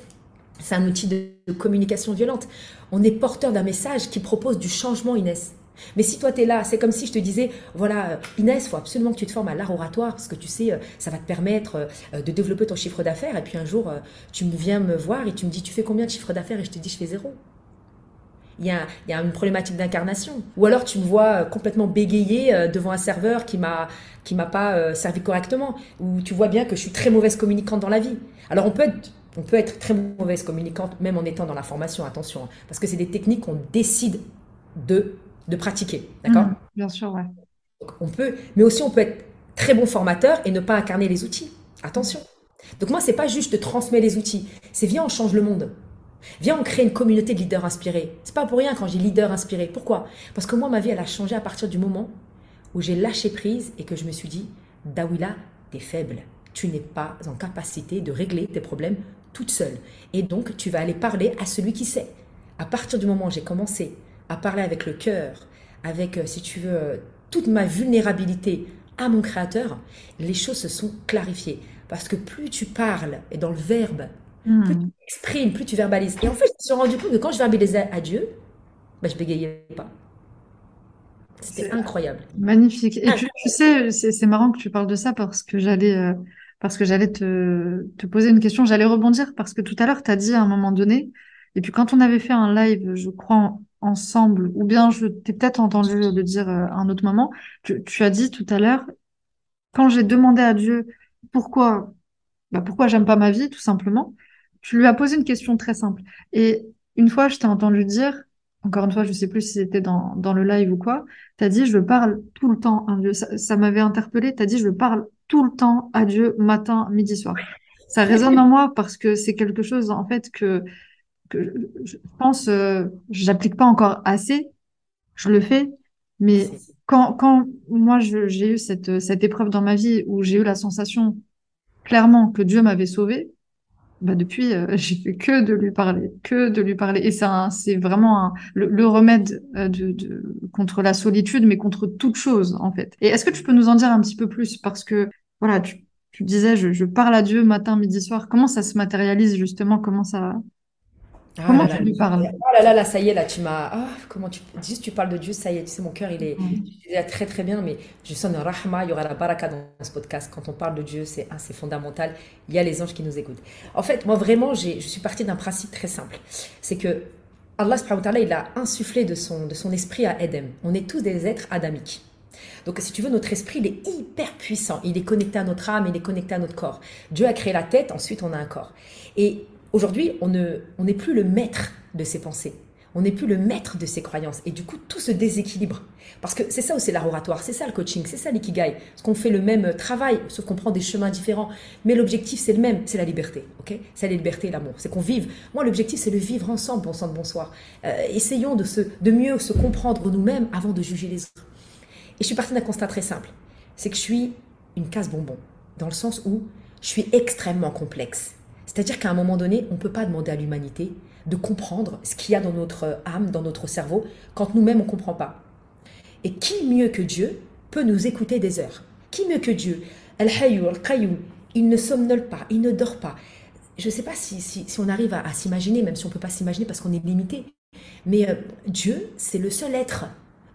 c'est un outil de communication violente. On est porteur d'un message qui propose du changement, Inès. Mais si toi, tu es là, c'est comme si je te disais, voilà, euh, Inès, faut absolument que tu te formes à l'art oratoire, parce que tu sais, euh, ça va te permettre euh, de développer ton chiffre d'affaires. Et puis un jour, tu viens me voir et tu me dis, tu fais combien de chiffre d'affaires Et je te dis, je fais zéro. Il y, a, il y a, une problématique d'incarnation. Ou alors tu me vois complètement bégayer devant un serveur qui m'a qui m'a pas servi correctement. Ou tu vois bien que je suis très mauvaise communicante dans la vie. Alors on peut être on peut être très mauvaise communicante même en étant dans la formation, attention, hein, parce que c'est des techniques qu'on décide de de pratiquer. D'accord? Mmh, Bien sûr, ouais. on peut, mais aussi on peut être très bon formateur et ne pas incarner les outils. Attention. Donc moi, c'est pas juste de transmettre les outils, c'est viens, on change le monde. Viens, on crée une communauté de leaders inspirés. C'est pas pour rien quand j'ai leader inspiré. Pourquoi? Parce que moi, ma vie, elle a changé à partir du moment où j'ai lâché prise et que je me suis dit, Dawila, t'es faible. Tu n'es pas en capacité de régler tes problèmes toute seule. Et donc, tu vas aller parler à celui qui sait. À partir du moment où j'ai commencé à parler avec le cœur, avec, euh, si tu veux, euh, toute ma vulnérabilité à mon créateur, les choses se sont clarifiées. Parce que plus tu parles, et dans le verbe, hmm. plus tu exprimes, plus tu verbalises. Et en fait, je me suis rendu compte que quand je verbalisais à Dieu, bah, je bégayais pas. C'était incroyable. Magnifique. Et tu, sais, c'est marrant que tu parles de ça parce que j'allais euh, parce que j'allais te, te poser une question, j'allais rebondir parce que tout à l'heure, tu as dit à un moment donné, et puis quand on avait fait un live, je crois, ensemble, ou bien je t'ai peut-être entendu le dire à euh, un autre moment, tu, as dit tout à l'heure, quand j'ai demandé à Dieu pourquoi, bah pourquoi j'aime pas ma vie, tout simplement, tu lui as posé une question très simple. Et une fois, je t'ai entendu dire, encore une fois, je sais plus si c'était dans, dans le live ou quoi, tu as dit, je parle tout le temps à Dieu. Ça, m'avait interpellé, tu as dit, je parle tout le temps à Dieu, matin, midi, soir. Ça résonne en moi parce que c'est quelque chose, en fait, que que je pense, euh, j'applique pas encore assez. Je le fais, mais quand, quand moi j'ai eu cette, cette épreuve dans ma vie où j'ai eu la sensation clairement que Dieu m'avait sauvé, bah depuis euh, j'ai fait que de lui parler, que de lui parler. Et c'est vraiment le, remède euh, contre la solitude, mais contre toute chose en fait. Et est-ce que tu peux nous en dire un petit peu plus? Parce que voilà, tu, tu disais je, je parle à Dieu matin, midi, soir. Comment ça se matérialise justement? Comment ça ah comment tu lui parles Oh là là, là, ça y est, là, tu m'as. Ah, comment tu. Juste, tu parles de Dieu, ça y est, tu sais, mon cœur, il est. Mm. très, très bien, mais je un rahma, il y aura la baraka dans ce podcast. Quand on parle de Dieu, c'est c'est fondamental. Il y a les anges qui nous écoutent. En fait, moi, vraiment, je suis partie d'un principe très simple. C'est que Allah, il a insufflé de son, de son esprit à Edem. On est tous des êtres adamiques. Donc, si tu veux, notre esprit, il est hyper puissant. Il est connecté à notre âme, il est connecté à notre corps. Dieu a créé la tête, ensuite on a un corps. Et Aujourd'hui, on n'est plus le maître de ses pensées. On n'est plus le maître de ses croyances. Et du coup, tout se déséquilibre. Parce que c'est ça aussi l'art oratoire, c'est ça le coaching, c'est ça l'ikigai. Parce qu'on fait le même travail, sauf qu'on prend des chemins différents. Mais l'objectif, c'est le même, c'est la liberté. ok? C'est la liberté et l'amour. C'est qu'on vive. Moi, l'objectif, c'est de vivre ensemble, bon sang de bonsoir. Euh, essayons de mieux se comprendre nous-mêmes avant de juger les autres. Et je suis partie d'un constat très simple. C'est que je suis une casse bonbon. Dans le sens où je suis extrêmement complexe c'est-à-dire qu'à un moment donné, on ne peut pas demander à l'humanité de comprendre ce qu'il y a dans notre âme, dans notre cerveau, quand nous-mêmes on ne comprend pas. Et qui mieux que Dieu peut nous écouter des heures? Qui mieux que Dieu? Il ne somnole pas, il ne dort pas. Je ne sais pas si, si, on arrive à, s'imaginer, même si on ne peut pas s'imaginer parce qu'on est limité. Mais euh, Dieu, c'est le seul être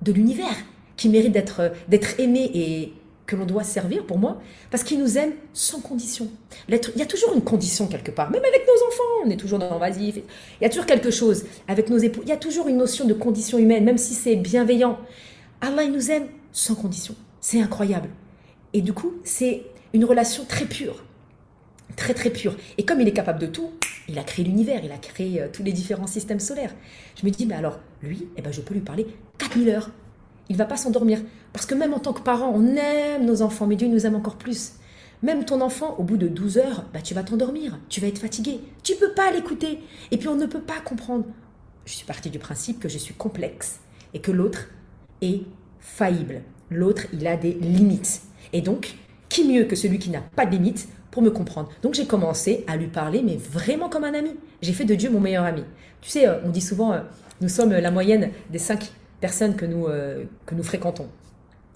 de l'univers qui mérite d'être aimé et que l'on doit servir pour moi, parce qu'il nous aime sans condition. Il y a toujours une condition quelque part, même avec nos enfants, on est toujours dans l'invasif. Il y a toujours quelque chose avec nos époux, il y a toujours une notion de condition humaine, même si c'est bienveillant. Allah, il nous aime sans condition. C'est incroyable. Et du coup, c'est une relation très pure. Très, très pure. Et comme il est capable de tout, il a créé l'univers, il a créé euh, tous les différents systèmes solaires. Je me dis, mais alors, lui, eh ben, je peux lui parler 4000 heures il va pas s'endormir. Parce que même en tant que parent, on aime nos enfants, mais Dieu nous aime encore plus. Même ton enfant, au bout de 12 heures, bah, tu vas t'endormir, tu vas être fatigué. Tu peux pas l'écouter. Et puis on ne peut pas comprendre. Je suis partie du principe que je suis complexe et que l'autre est faillible. L'autre, il a des limites. Et donc, Qui mieux que celui qui n'a pas de limite pour me comprendre? Donc j'ai commencé à lui parler, mais vraiment comme un ami. J'ai fait de Dieu mon meilleur ami. Tu sais, euh, on dit souvent, euh, nous sommes la moyenne des cinq personnes que nous, euh, que nous fréquentons.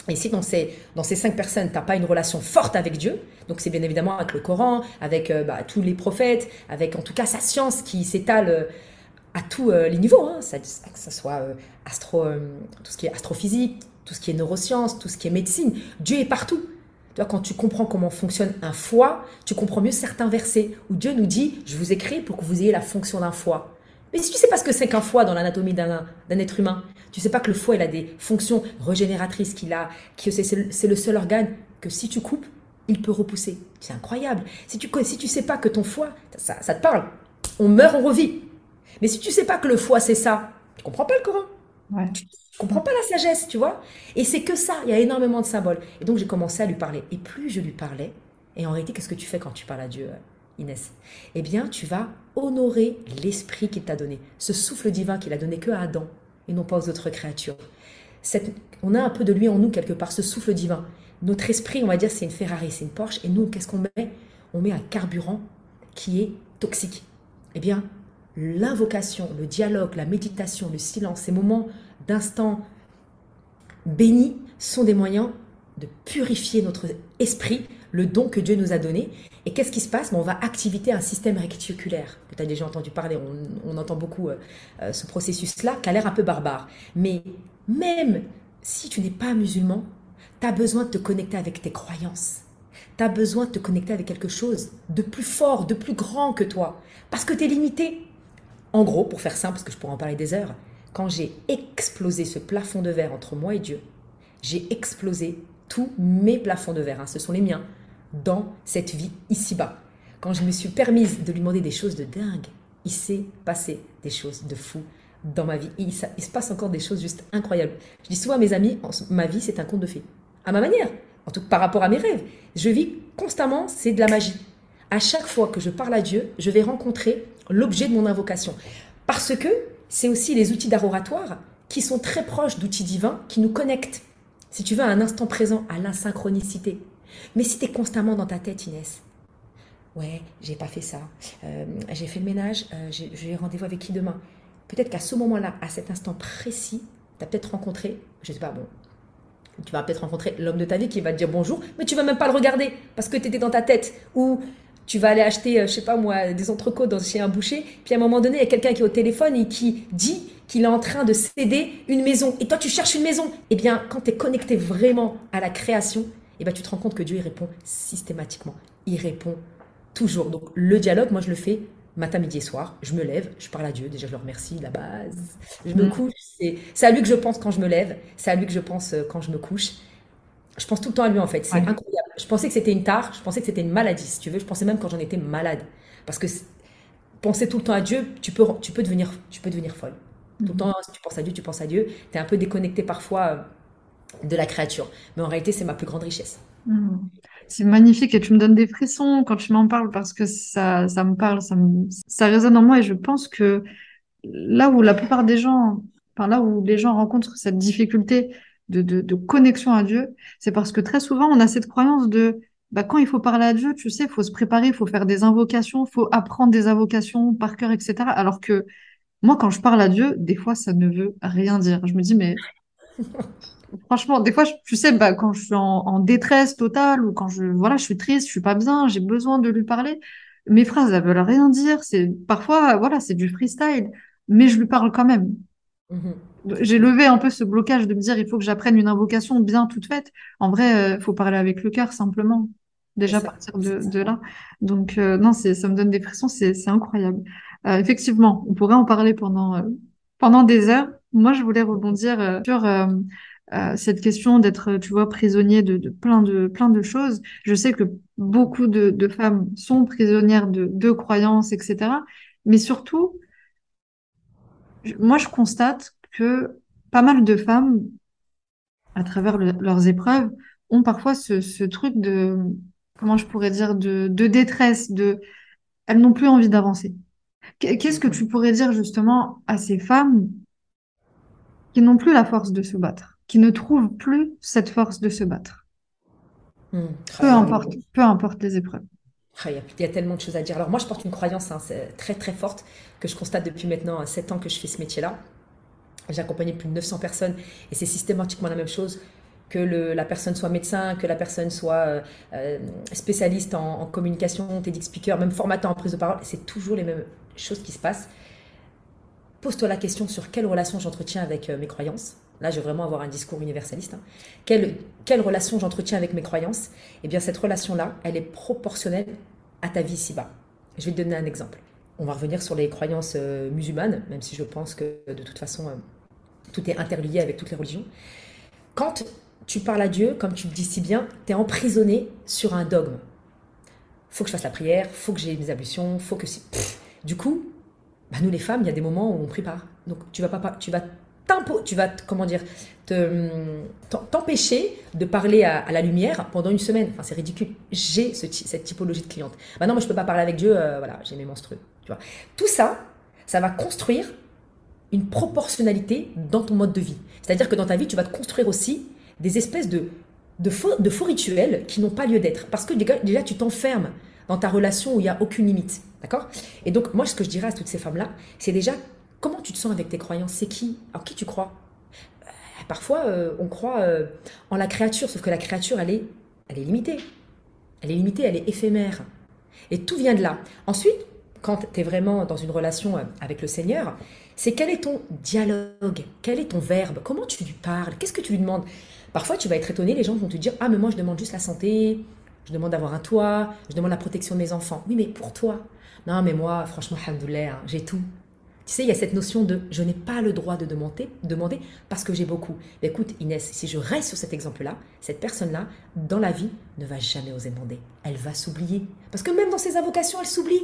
Et si dans ces, dans ces cinq personnes, tu n'as pas une relation forte avec Dieu, donc c'est bien évidemment avec le Coran, avec bah, tous les prophètes, avec en tout cas sa science qui s'étale à tous les niveaux, hein, ça, que ce soit astro, tout ce qui est astrophysique, tout ce qui est neurosciences, tout ce qui est médecine. Dieu est partout. Tu quand tu comprends comment fonctionne un foie, tu comprends mieux certains versets où Dieu nous dit Je vous ai créé pour que vous ayez la fonction d'un foie. Mais si tu sais pas ce que c'est qu'un foie dans l'anatomie d'un être humain, tu sais pas que le foie il a des fonctions régénératrices qu'il a, que c'est le seul organe que si tu coupes, il peut repousser. C'est incroyable. Si tu si tu sais pas que ton foie, ça, ça te parle. On meurt, on revit. Mais si tu sais pas que le foie c'est ça, tu comprends pas le Coran. Ouais comprends pas la sagesse, tu vois. Et c'est que ça, il y a énormément de symboles. Et donc j'ai commencé à lui parler. Et plus je lui parlais, et en réalité, qu'est-ce que tu fais quand tu parles à Dieu, euh, Inès Eh bien, tu vas honorer l'esprit qu'il t'a donné, ce souffle divin qu'il a donné que à Adam et non pas aux autres créatures. on a un peu de lui en nous quelque part, ce souffle divin. Notre esprit, on va dire, c'est une Ferrari, c'est une Porsche. Et nous, qu'est-ce qu'on met? On met un carburant qui est toxique. Eh bien, l'invocation, le dialogue, la méditation, le silence, ces moments d'instants bénis sont des moyens de purifier notre esprit, le don que Dieu nous a donné. Et qu'est-ce qui se passe? On va activer un système réticulaire. Tu as déjà entendu parler, on, entend beaucoup euh, euh, ce processus-là, qui a l'air un peu barbare. Mais même si tu n'es pas musulman, tu as besoin de te connecter avec tes croyances. Tu as besoin de te connecter avec quelque chose de plus fort, de plus grand que toi. Parce que tu es limité. En gros, pour faire simple, parce que je pourrais en parler des heures, quand j'ai explosé ce plafond de verre entre moi et Dieu, j'ai explosé tous mes plafonds de verre, hein, ce sont les miens, dans cette vie ici-bas. Quand je me suis permise de lui demander des choses de dingue, il s'est passé des choses de fou dans ma vie. Il, se passe encore des choses juste incroyables. Je dis souvent à mes amis, ma vie c'est un conte de fées. À ma manière, en tout cas par rapport à mes rêves. Je vis constamment, c'est de la magie. À chaque fois que je parle à Dieu, je vais rencontrer l'objet de mon invocation. Parce que c'est aussi les outils d'art oratoire qui sont très proches d'outils divins qui nous connectent, si tu veux, à un instant présent, à l'insynchronicité. Mais si tu es constamment dans ta tête, Inès, ouais, j'ai pas fait ça, euh, j'ai fait le ménage, euh, j'ai rendez-vous avec qui demain Peut-être qu'à ce moment-là, à cet instant précis, tu as peut-être rencontré, je sais pas, bon, tu vas peut-être rencontrer l'homme de ta vie qui va te dire bonjour, mais tu vas même pas le regarder parce que tu étais dans ta tête. Ou tu vas aller acheter, euh, je sais pas moi, des entrecôtes dans, chez un boucher, puis à un moment donné, il y a quelqu'un qui est au téléphone et qui dit qu'il est en train de céder une maison. Et toi, tu cherches une maison. Eh bien, quand tu es connecté vraiment à la création, eh bien, tu te rends compte que Dieu, il répond systématiquement. Il répond toujours. Donc, le dialogue, moi, je le fais matin, midi et soir. Je me lève, je parle à Dieu. Déjà, je le remercie, la base. Je me mm. couche. C'est à lui que je pense quand je me lève. C'est à lui que je pense euh, quand je me couche. Je pense tout le temps à lui, en fait. C'est incroyable. Je pensais que c'était une tare, je pensais que c'était une maladie, si tu veux. Je pensais même quand j'en étais malade. Parce que penser tout le temps à Dieu, tu peux, tu peux, devenir, tu peux devenir folle. Tout le mhm. temps, si tu penses à Dieu, tu penses à Dieu. Tu es un peu déconnecté parfois euh, de la créature. Mais en réalité, c'est ma plus grande richesse. Mhm. C'est magnifique et tu me donnes des frissons quand tu m'en parles parce que ça, ça me parle, ça, ça résonne en moi et je pense que là où la plupart des gens, enfin là où les gens rencontrent cette difficulté de, de, connexion à Dieu, c'est parce que très souvent, on a cette croyance de bah, quand il faut parler à Dieu, tu sais, il faut se préparer, il faut faire des invocations, il faut apprendre des invocations par cœur, etc. Alors que moi, quand je parle à Dieu, des fois, ça ne veut rien dire. Je me dis, mais franchement, des fois, tu sais, bah, quand je suis en, détresse totale ou quand je, voilà, je suis triste, je suis pas bien, j'ai besoin de lui parler, mes phrases, elles veulent rien dire. C'est parfois, voilà, c'est du freestyle, mais je lui parle quand même. Mm-hmm j'ai levé un peu ce blocage de me dire il faut que j'apprenne une invocation bien toute faite. En vrai, il euh, faut parler avec le cœur simplement. Déjà partir de, là. Donc euh, non, c'est ça me donne des pressions, c'est incroyable. Euh, effectivement, on pourrait en parler pendant pendant des heures. Moi, je voulais rebondir sur cette question d'être, tu vois, prisonnier de, de, plein de plein de choses. Je sais que beaucoup de, de femmes sont prisonnières de, de croyances, etc. Mais surtout, moi, je constate que pas mal de femmes, à travers leurs épreuves, ont parfois ce, truc de, comment je pourrais dire, de, détresse, de, elles n'ont plus envie d'avancer. Qu'est-ce que tu pourrais dire justement à ces femmes qui n'ont plus la force de se battre, qui ne trouvent plus cette force de se battre Hmm. Peu importe, peu importe les épreuves. Ah, il y, a, tellement de choses à dire. Alors moi, je porte une croyance hein, très très forte que je constate depuis maintenant 7 ans que je fais ce métier-là. J'ai accompagné plus de 900 personnes et c'est systématiquement la même chose que la personne soit médecin, que la personne soit euh, euh, spécialiste en, communication, TEDx speaker, même formateur en prise de parole, c'est toujours les mêmes choses qui se passent. Pose-toi la question sur quelle relation j'entretiens avec euh, mes croyances. Là, je vais vraiment avoir un discours universaliste. Hein. Quelle, relation j'entretiens avec mes croyances? Eh bien, cette relation-là, elle est proportionnelle à ta vie ici-bas. Je vais te donner un exemple. On va revenir sur les croyances musulmanes, même si je pense que de toute façon, tout est interlié avec toutes les religions. Quand tu parles à Dieu, comme tu le dis si bien, tu es emprisonné sur un dogme. Faut que je fasse la prière, faut que j'ai mes ablutions, faut que si. Du coup, bah nous les femmes, il y a des moments où on pas. Donc tu vas pas, tu vas tu vas comment dire, t'empêcher de parler à, la lumière pendant une semaine. Enfin, c'est ridicule. J'ai cette typologie de cliente. Bah non, moi je peux pas parler avec Dieu. Euh, voilà, j'ai mes menstrues. Tu vois. Tout ça, ça va construire une proportionnalité dans ton mode de vie. C'est-à-dire que dans ta vie, tu vas te construire aussi des espèces de, de, faux, rituels qui n'ont pas lieu d'être. Parce que déjà, tu t'enfermes dans ta relation où il n'y a aucune limite. D'accord? Et donc, moi, ce que je dirais à toutes ces femmes-là, c'est déjà comment tu te sens avec tes croyances? C'est qui? En qui tu crois? Euh, Parfois, euh, on croit euh, en la créature, sauf que la créature, elle est, elle est limitée. Elle est limitée, elle est éphémère. Et tout vient de là. Ensuite, quand tu es vraiment dans une relation avec le Seigneur, c'est quel est ton dialogue, quel est ton verbe, comment tu lui parles, qu'est-ce que tu lui demandes? Parfois, tu vas être étonné, les gens vont te dire Ah, mais moi, je demande juste la santé, je demande d'avoir un toit, je demande la protection de mes enfants. Oui, mais pour toi. Non, mais moi, franchement, alhamdoulilah, hein, j'ai tout. Tu sais, il y a cette notion de je n'ai pas le droit de demander, demander parce que j'ai beaucoup. écoute, Inès, si je reste sur cet exemple-là, cette personne-là, dans la vie, ne va jamais oser demander. Elle va s'oublier. Parce que même dans ses invocations, elle s'oublie.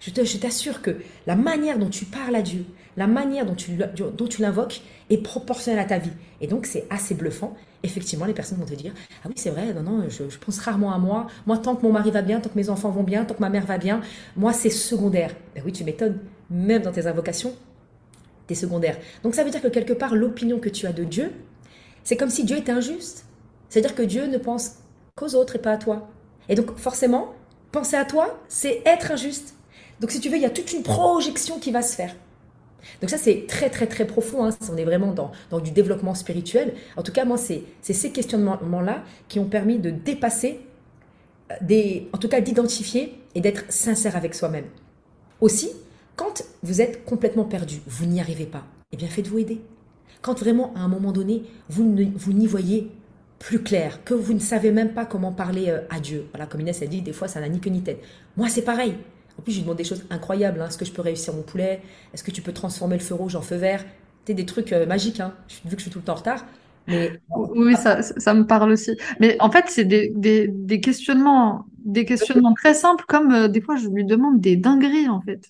Je t'assure que la manière dont tu parles à Dieu, la manière dont tu, l'invoques est proportionnelle à ta vie. Et donc, c'est assez bluffant. Effectivement, les personnes vont te dire Ah oui, c'est vrai, non, non, je, pense rarement à moi. Moi, tant que mon mari va bien, tant que mes enfants vont bien, tant que ma mère va bien, moi, c'est secondaire. Ben oui, tu m'étonnes. Même dans tes invocations, t'es secondaire. Donc, ça veut dire que quelque part, l'opinion que tu as de Dieu, c'est comme si Dieu était injuste. C'est-à-dire que Dieu ne pense qu'aux autres et pas à toi. Et donc, forcément, penser à toi, c'est être injuste. Donc, si tu veux, il y a toute une projection qui va se faire. Donc ça, c'est très, très, très profond. Hein. On est vraiment dans, dans, du développement spirituel. En tout cas, moi, c'est ces questionnements-là qui ont permis de dépasser, euh, des, en tout cas d'identifier et d'être sincère avec soi-même. Aussi, quand vous êtes complètement perdu, vous n'y arrivez pas, eh bien faites-vous aider. Quand vraiment, à un moment donné, vous n'y voyez plus clair, que vous ne savez même pas comment parler euh, à Dieu. Voilà, comme Inès a dit, des fois, ça n'a ni queue ni tête. Moi, c'est pareil. En plus, je lui demande des choses incroyables. Hein. Est-ce que je peux réussir mon poulet? Est-ce que tu peux transformer le feu rouge en feu vert? Tu des trucs euh, magiques, hein. vu que je suis tout le temps en retard. Oui, ça, me parle aussi. Mais en fait, c'est des, des, questionnements, des questionnements très simples, comme euh, des fois, je lui demande des dingueries, en fait.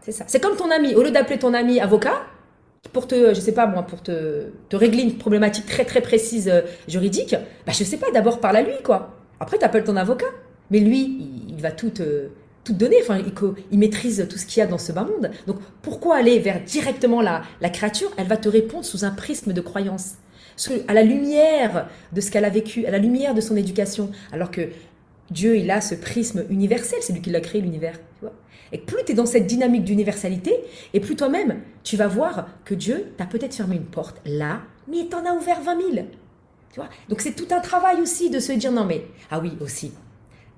C'est ça. C'est comme ton ami. Au lieu d'appeler ton ami avocat, pour te, je sais pas moi, pour te, te régler une problématique très très précise euh, juridique, bah je sais pas, d'abord parle à lui, quoi. Après, tu appelles ton avocat. Mais lui, il, il va tout te, tout donner. Enfin, il, maîtrise tout ce qu'il y a dans ce bas monde. Donc, pourquoi aller vers directement la, la créature? Elle va te répondre sous un prisme de croyance, à la lumière de ce qu'elle a vécu, à la lumière de son éducation. Alors que Dieu, il a ce prisme universel, c'est lui qui l'a créé l'univers. Et plus tu es dans cette dynamique d'universalité, et plus toi-même, tu vas voir que Dieu t'a peut-être fermé une porte là, mais il t'en a ouvert 20 000. Tu vois Donc c'est tout un travail aussi de se dire non mais, ah oui aussi,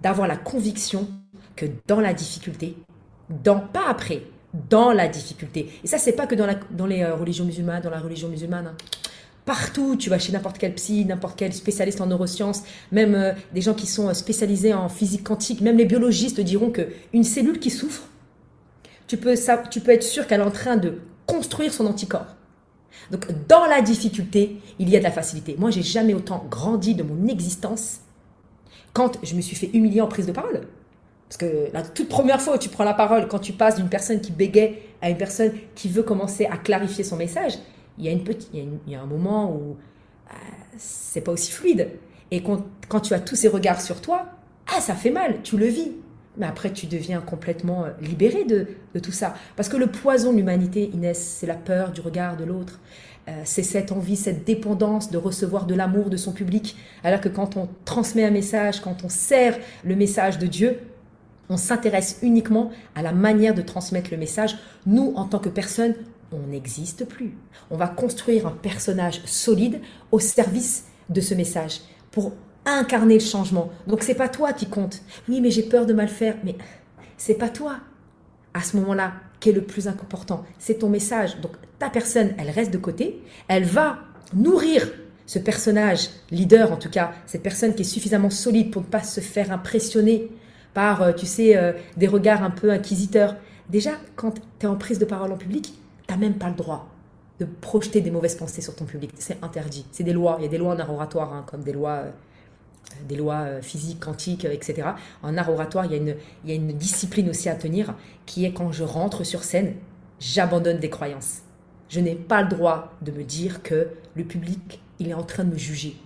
d'avoir la conviction que dans la difficulté, dans, pas après, dans la difficulté. Et ça, c'est pas que dans, la, dans les euh, religions musulmanes, dans la religion musulmane. Hein. Partout, tu vas chez n'importe quel psy, n'importe quel spécialiste en neurosciences, même euh, des gens qui sont euh, spécialisés en physique quantique, même les biologistes diront que une cellule qui souffre, tu peux, être sûr qu'elle est en train de construire son anticorps. Donc, dans la difficulté, il y a de la facilité. Moi, j'ai jamais autant grandi de mon existence quand je me suis fait humilier en prise de parole. Parce que la toute première fois où tu prends la parole, quand tu passes d'une personne qui bégait à une personne qui veut commencer à clarifier son message, il y a, une petite, il y a, un moment où euh, c'est pas aussi fluide. Et quand, quand, tu as tous ces regards sur toi, ah, ça fait mal, tu le vis. mais après tu deviens complètement euh, libéré de, tout ça. Parce que le poison de l'humanité, Inès, c'est la peur du regard de l'autre. Euh, c'est cette envie, cette dépendance de recevoir de l'amour de son public. Alors que quand on transmet un message, quand on sert le message de Dieu, on s'intéresse uniquement à la manière de transmettre le message. Nous, en tant que personne, on n'existe plus. On va construire un personnage solide au service de ce message pour incarner le changement. Donc c'est pas toi qui compte. Oui, mais j'ai peur de mal faire. Mais c'est pas toi. À ce moment-là, qui est le plus important, c'est ton message. Donc ta personne, elle reste de côté. Elle va nourrir ce personnage leader, en tout cas, cette personne qui est suffisamment solide pour ne pas se faire impressionner par, euh, tu sais, euh, des regards un peu inquisiteurs. Déjà, quand tu es en prise de parole en public, tu n'as même pas le droit de projeter des mauvaises pensées sur ton public. C'est interdit. C'est des lois. Il y a des lois en art oratoire, hein, comme des lois euh, des lois euh, physiques, quantiques, euh, etc. En art oratoire, il y, a une, il y a une discipline aussi à tenir qui est quand je rentre sur scène, j'abandonne des croyances. Je n'ai pas le droit de me dire que le public, il est en train de me juger.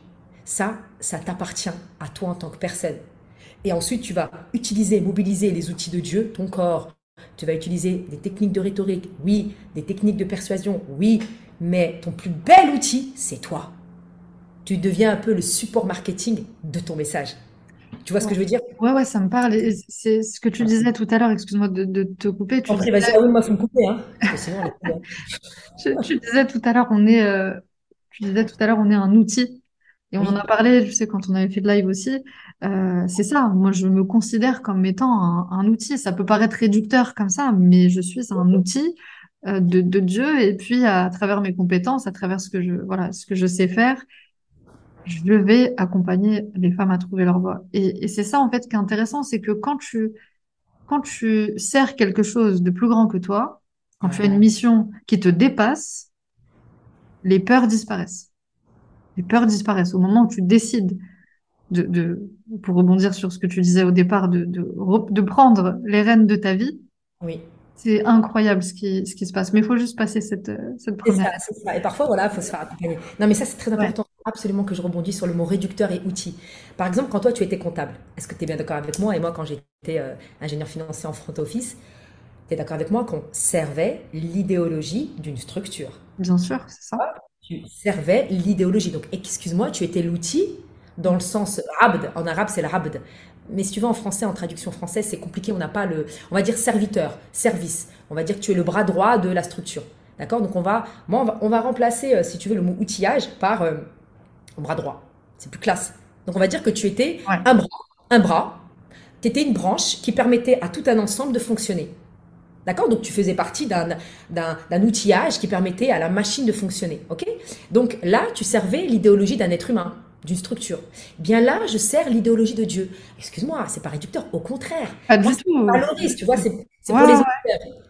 Ça, ça t'appartient à toi en tant que personne. Et ensuite, tu vas utiliser, mobiliser les outils de Dieu, ton corps. Tu vas utiliser des techniques de rhétorique, oui, des techniques de persuasion, oui, mais ton plus bel outil, c'est toi tu deviens un peu le support marketing de ton message. Tu vois ce que je veux dire? Ouais, ouais, ça me parle. C'est ce que tu disais tout à l'heure, excuse-moi de, te couper. Tu disais... vas-y, ah oui, moi, faut me couper. Hein. tu, disais tout à l'heure, on est, euh, tu disais tout à l'heure, on est un outil. Et on en a parlé, je sais, quand on avait fait de live aussi. Euh, c'est ça, moi, je me considère comme étant un, un, outil. Ça peut paraître réducteur comme ça, mais je suis un outil euh, de, de Dieu. Et puis, à travers mes compétences, à travers ce que je, voilà, ce que je sais faire, je vais accompagner les femmes à trouver leur voie. Et, c'est ça, en fait, qui est intéressant, c'est que quand tu, quand tu sers quelque chose de plus grand que toi, quand tu as une mission qui te dépasse, les peurs disparaissent. Les peurs disparaissent au moment où tu décides de, de pour rebondir sur ce que tu disais au départ, de, de, de prendre les rênes de ta vie. Oui. C'est incroyable ce qui, ce qui se passe. Mais il faut juste passer cette, cette première. Ça, Et parfois, voilà, il faut se faire accompagner. Non, mais ça, c'est très important absolument que je rebondisse sur le mot réducteur et outil. Par exemple, quand toi, tu étais comptable, est-ce que tu es bien d'accord avec moi? Et moi, quand j'étais euh, ingénieur financier en front office, tu es d'accord avec moi qu'on servait l'idéologie d'une structure? Bien sûr, c'est ça. Tu servais l'idéologie. Donc, excuse-moi, tu étais l'outil dans le sens abd. En arabe, c'est l'abd. Mais si tu veux, en français, en traduction française, c'est compliqué. On n'a pas le. On va dire serviteur, service. On va dire que tu es le bras droit de la structure. D'accord? Donc, on va, moi, on va, remplacer, euh, si tu veux, le mot outillage par. Euh, bras droit. C'est plus classe. Donc on va dire que tu étais un bras, un bras. Tu étais une branche qui permettait à tout un ensemble de fonctionner. D'accord? Donc tu faisais partie d'un outillage qui permettait à la machine de fonctionner. OK? Donc là, tu servais l'idéologie d'un être humain, d'une structure. Bien là, je sers l'idéologie de Dieu. Excuse-moi, c'est pas réducteur, au contraire. Pas du tout. Valorise, tu vois, c'est pour les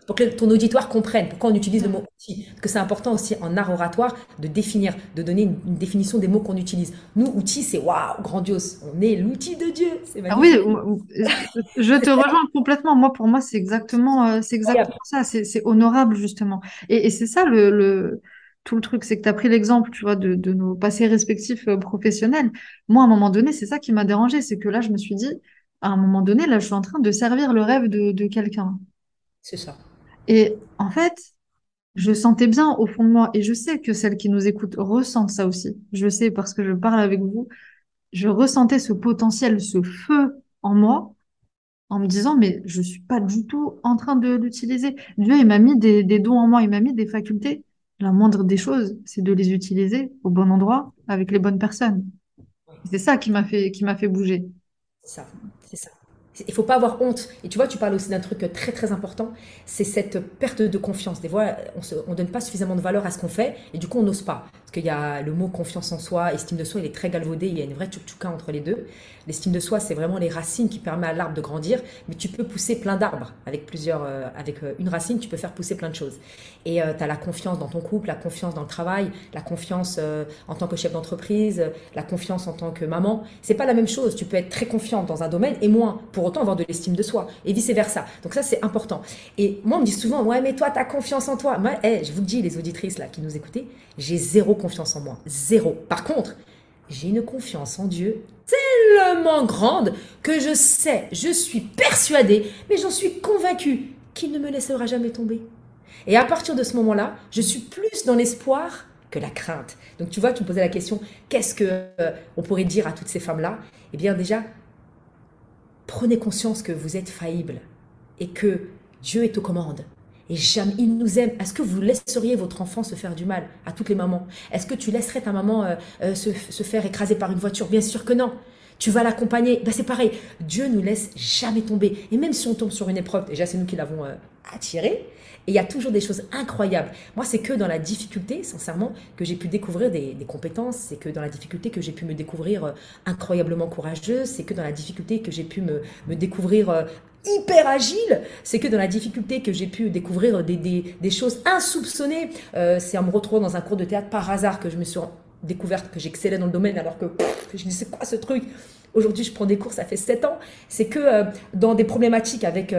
pour que ton auditoire comprenne pourquoi on utilise le mot outil. Parce que c'est important aussi en art oratoire de définir, de donner une, définition des mots qu'on utilise. Nous, outil, c'est waouh, grandiose. On est l'outil de Dieu. Ah oui, je te rejoins complètement. Moi, pour moi, c'est exactement, euh, c'est exactement ça. C'est honorable, justement. Et, c'est ça le, tout le truc, c'est que tu as pris l'exemple, tu vois, de, nos passés respectifs euh, professionnels. Moi, à un moment donné, c'est ça qui m'a dérangé, c'est que là, je me suis dit, à un moment donné, là, je suis en train de servir le rêve de quelqu'un. C'est ça. Et en fait, je sentais bien au fond de moi, et je sais que celles qui nous écoutent ressentent ça aussi. Je sais parce que je parle avec vous. Je ressentais ce potentiel, ce feu en moi, en me disant, mais je suis pas du tout en train de l'utiliser. Dieu, il m'a mis des, dons en moi, il m'a mis des facultés. La moindre des choses, c'est de les utiliser au bon endroit, avec les bonnes personnes. C'est ça qui m'a fait, qui m'a fait bouger. C'est ça, c'est ça. Il faut pas avoir honte. Et tu vois, tu parles aussi d'un truc très très important, c'est cette perte de confiance. Des fois, on ne donne pas suffisamment de valeur à ce qu'on fait et du coup, on n'ose pas. Qu'il y a le mot confiance en soi, estime de soi, il est très galvaudé, il y a une vraie tchouka entre les deux. L'estime de soi, c'est vraiment les racines qui permettent à l'arbre de grandir, mais tu peux pousser plein d'arbres avec plusieurs, euh, avec euh, une racine, tu peux faire pousser plein de choses. Et euh, tu as la confiance dans ton couple, la confiance dans le travail, la confiance en tant que chef d'entreprise, la confiance en tant que maman. C'est pas la même chose. Tu peux être très confiante dans un domaine et moins, pour autant avoir de l'estime de soi et vice versa. Donc ça, c'est important. Et moi, on me dit souvent, ouais, mais toi, tu as confiance en toi. Moi, je vous le dis, les auditrices là qui nous écoutez, j'ai zéro confiance en moi. Zéro. Par contre, j'ai une confiance en Dieu tellement grande que je sais, je suis persuadée, mais j'en suis convaincue qu'il ne me laissera jamais tomber. Et à partir de ce moment-là, je suis plus dans l'espoir que la crainte. Donc tu vois, tu me posais la question, qu'est-ce que euh, on pourrait dire à toutes ces femmes-là? Eh bien déjà, prenez conscience que vous êtes faillible et que Dieu est aux commandes. Et il nous aime. Est-ce que vous laisseriez votre enfant se faire du mal à toutes les mamans? Est-ce que tu laisserais ta maman euh, euh, se, faire écraser par une voiture? Bien sûr que non. Tu vas l'accompagner. Ben, c'est pareil. Dieu nous laisse jamais tomber. Et même si on tombe sur une épreuve, déjà c'est nous qui l'avons attiré, et il y a toujours des choses incroyables. Moi, c'est que dans la difficulté, sincèrement, que j'ai pu découvrir des, compétences. C'est que dans la difficulté que j'ai pu me découvrir euh, incroyablement courageuse. C'est que dans la difficulté que j'ai pu me, me découvrir euh, hyper agile. C'est que dans la difficulté que j'ai pu découvrir des, des, des choses insoupçonnées. Euh, c'est en me retrouvant dans un cours de théâtre par hasard que je me suis découverte que j'excellais dans le domaine alors que, je dis c'est quoi ce truc? Aujourd'hui, je prends des cours, ça fait 7 ans. C'est que dans des problématiques avec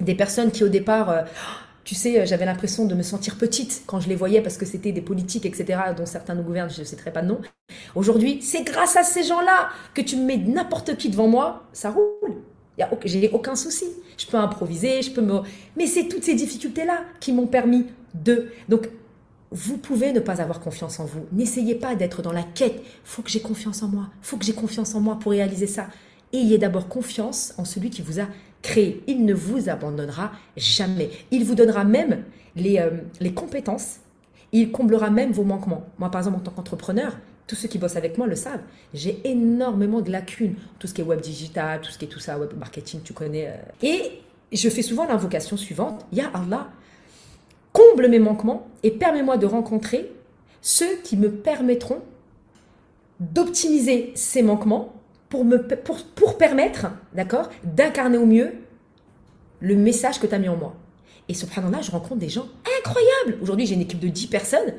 des personnes qui au départ tu sais, euh, j'avais l'impression de me sentir petite quand je les voyais parce que c'était des politiques, etc., dont certains nous gouvernent, je ne citerai pas de nom. Aujourd'hui, c'est grâce à ces gens-là que tu me mets n'importe qui devant moi, ça roule. J'ai aucun souci. Je peux improviser, je peux me. Mais c'est toutes ces difficultés-là qui m'ont permis de. Donc, vous pouvez ne pas avoir confiance en vous. N'essayez pas d'être dans la quête. Faut que j'ai confiance en moi. Faut que j'ai confiance en moi pour réaliser ça. Ayez d'abord confiance en celui qui vous a Il ne vous abandonnera jamais. Il vous donnera même les, euh, les compétences. Il comblera même vos manquements. Moi, par exemple, en tant qu'entrepreneur, tous ceux qui bossent avec moi le savent. J'ai énormément de lacunes. Tout ce qui est web digital, tout ce qui est tout ça, web marketing, tu connais. Euh. Et je fais souvent l'invocation suivante. Ya Allah, comble mes manquements et permets-moi de rencontrer ceux qui me permettront d'optimiser ces manquements pour, me, pour, pour permettre, d'accord, d'incarner au mieux le message que tu as mis en moi. Et subhanallah, je rencontre des gens incroyables. Aujourd'hui, j'ai une équipe de 10 personnes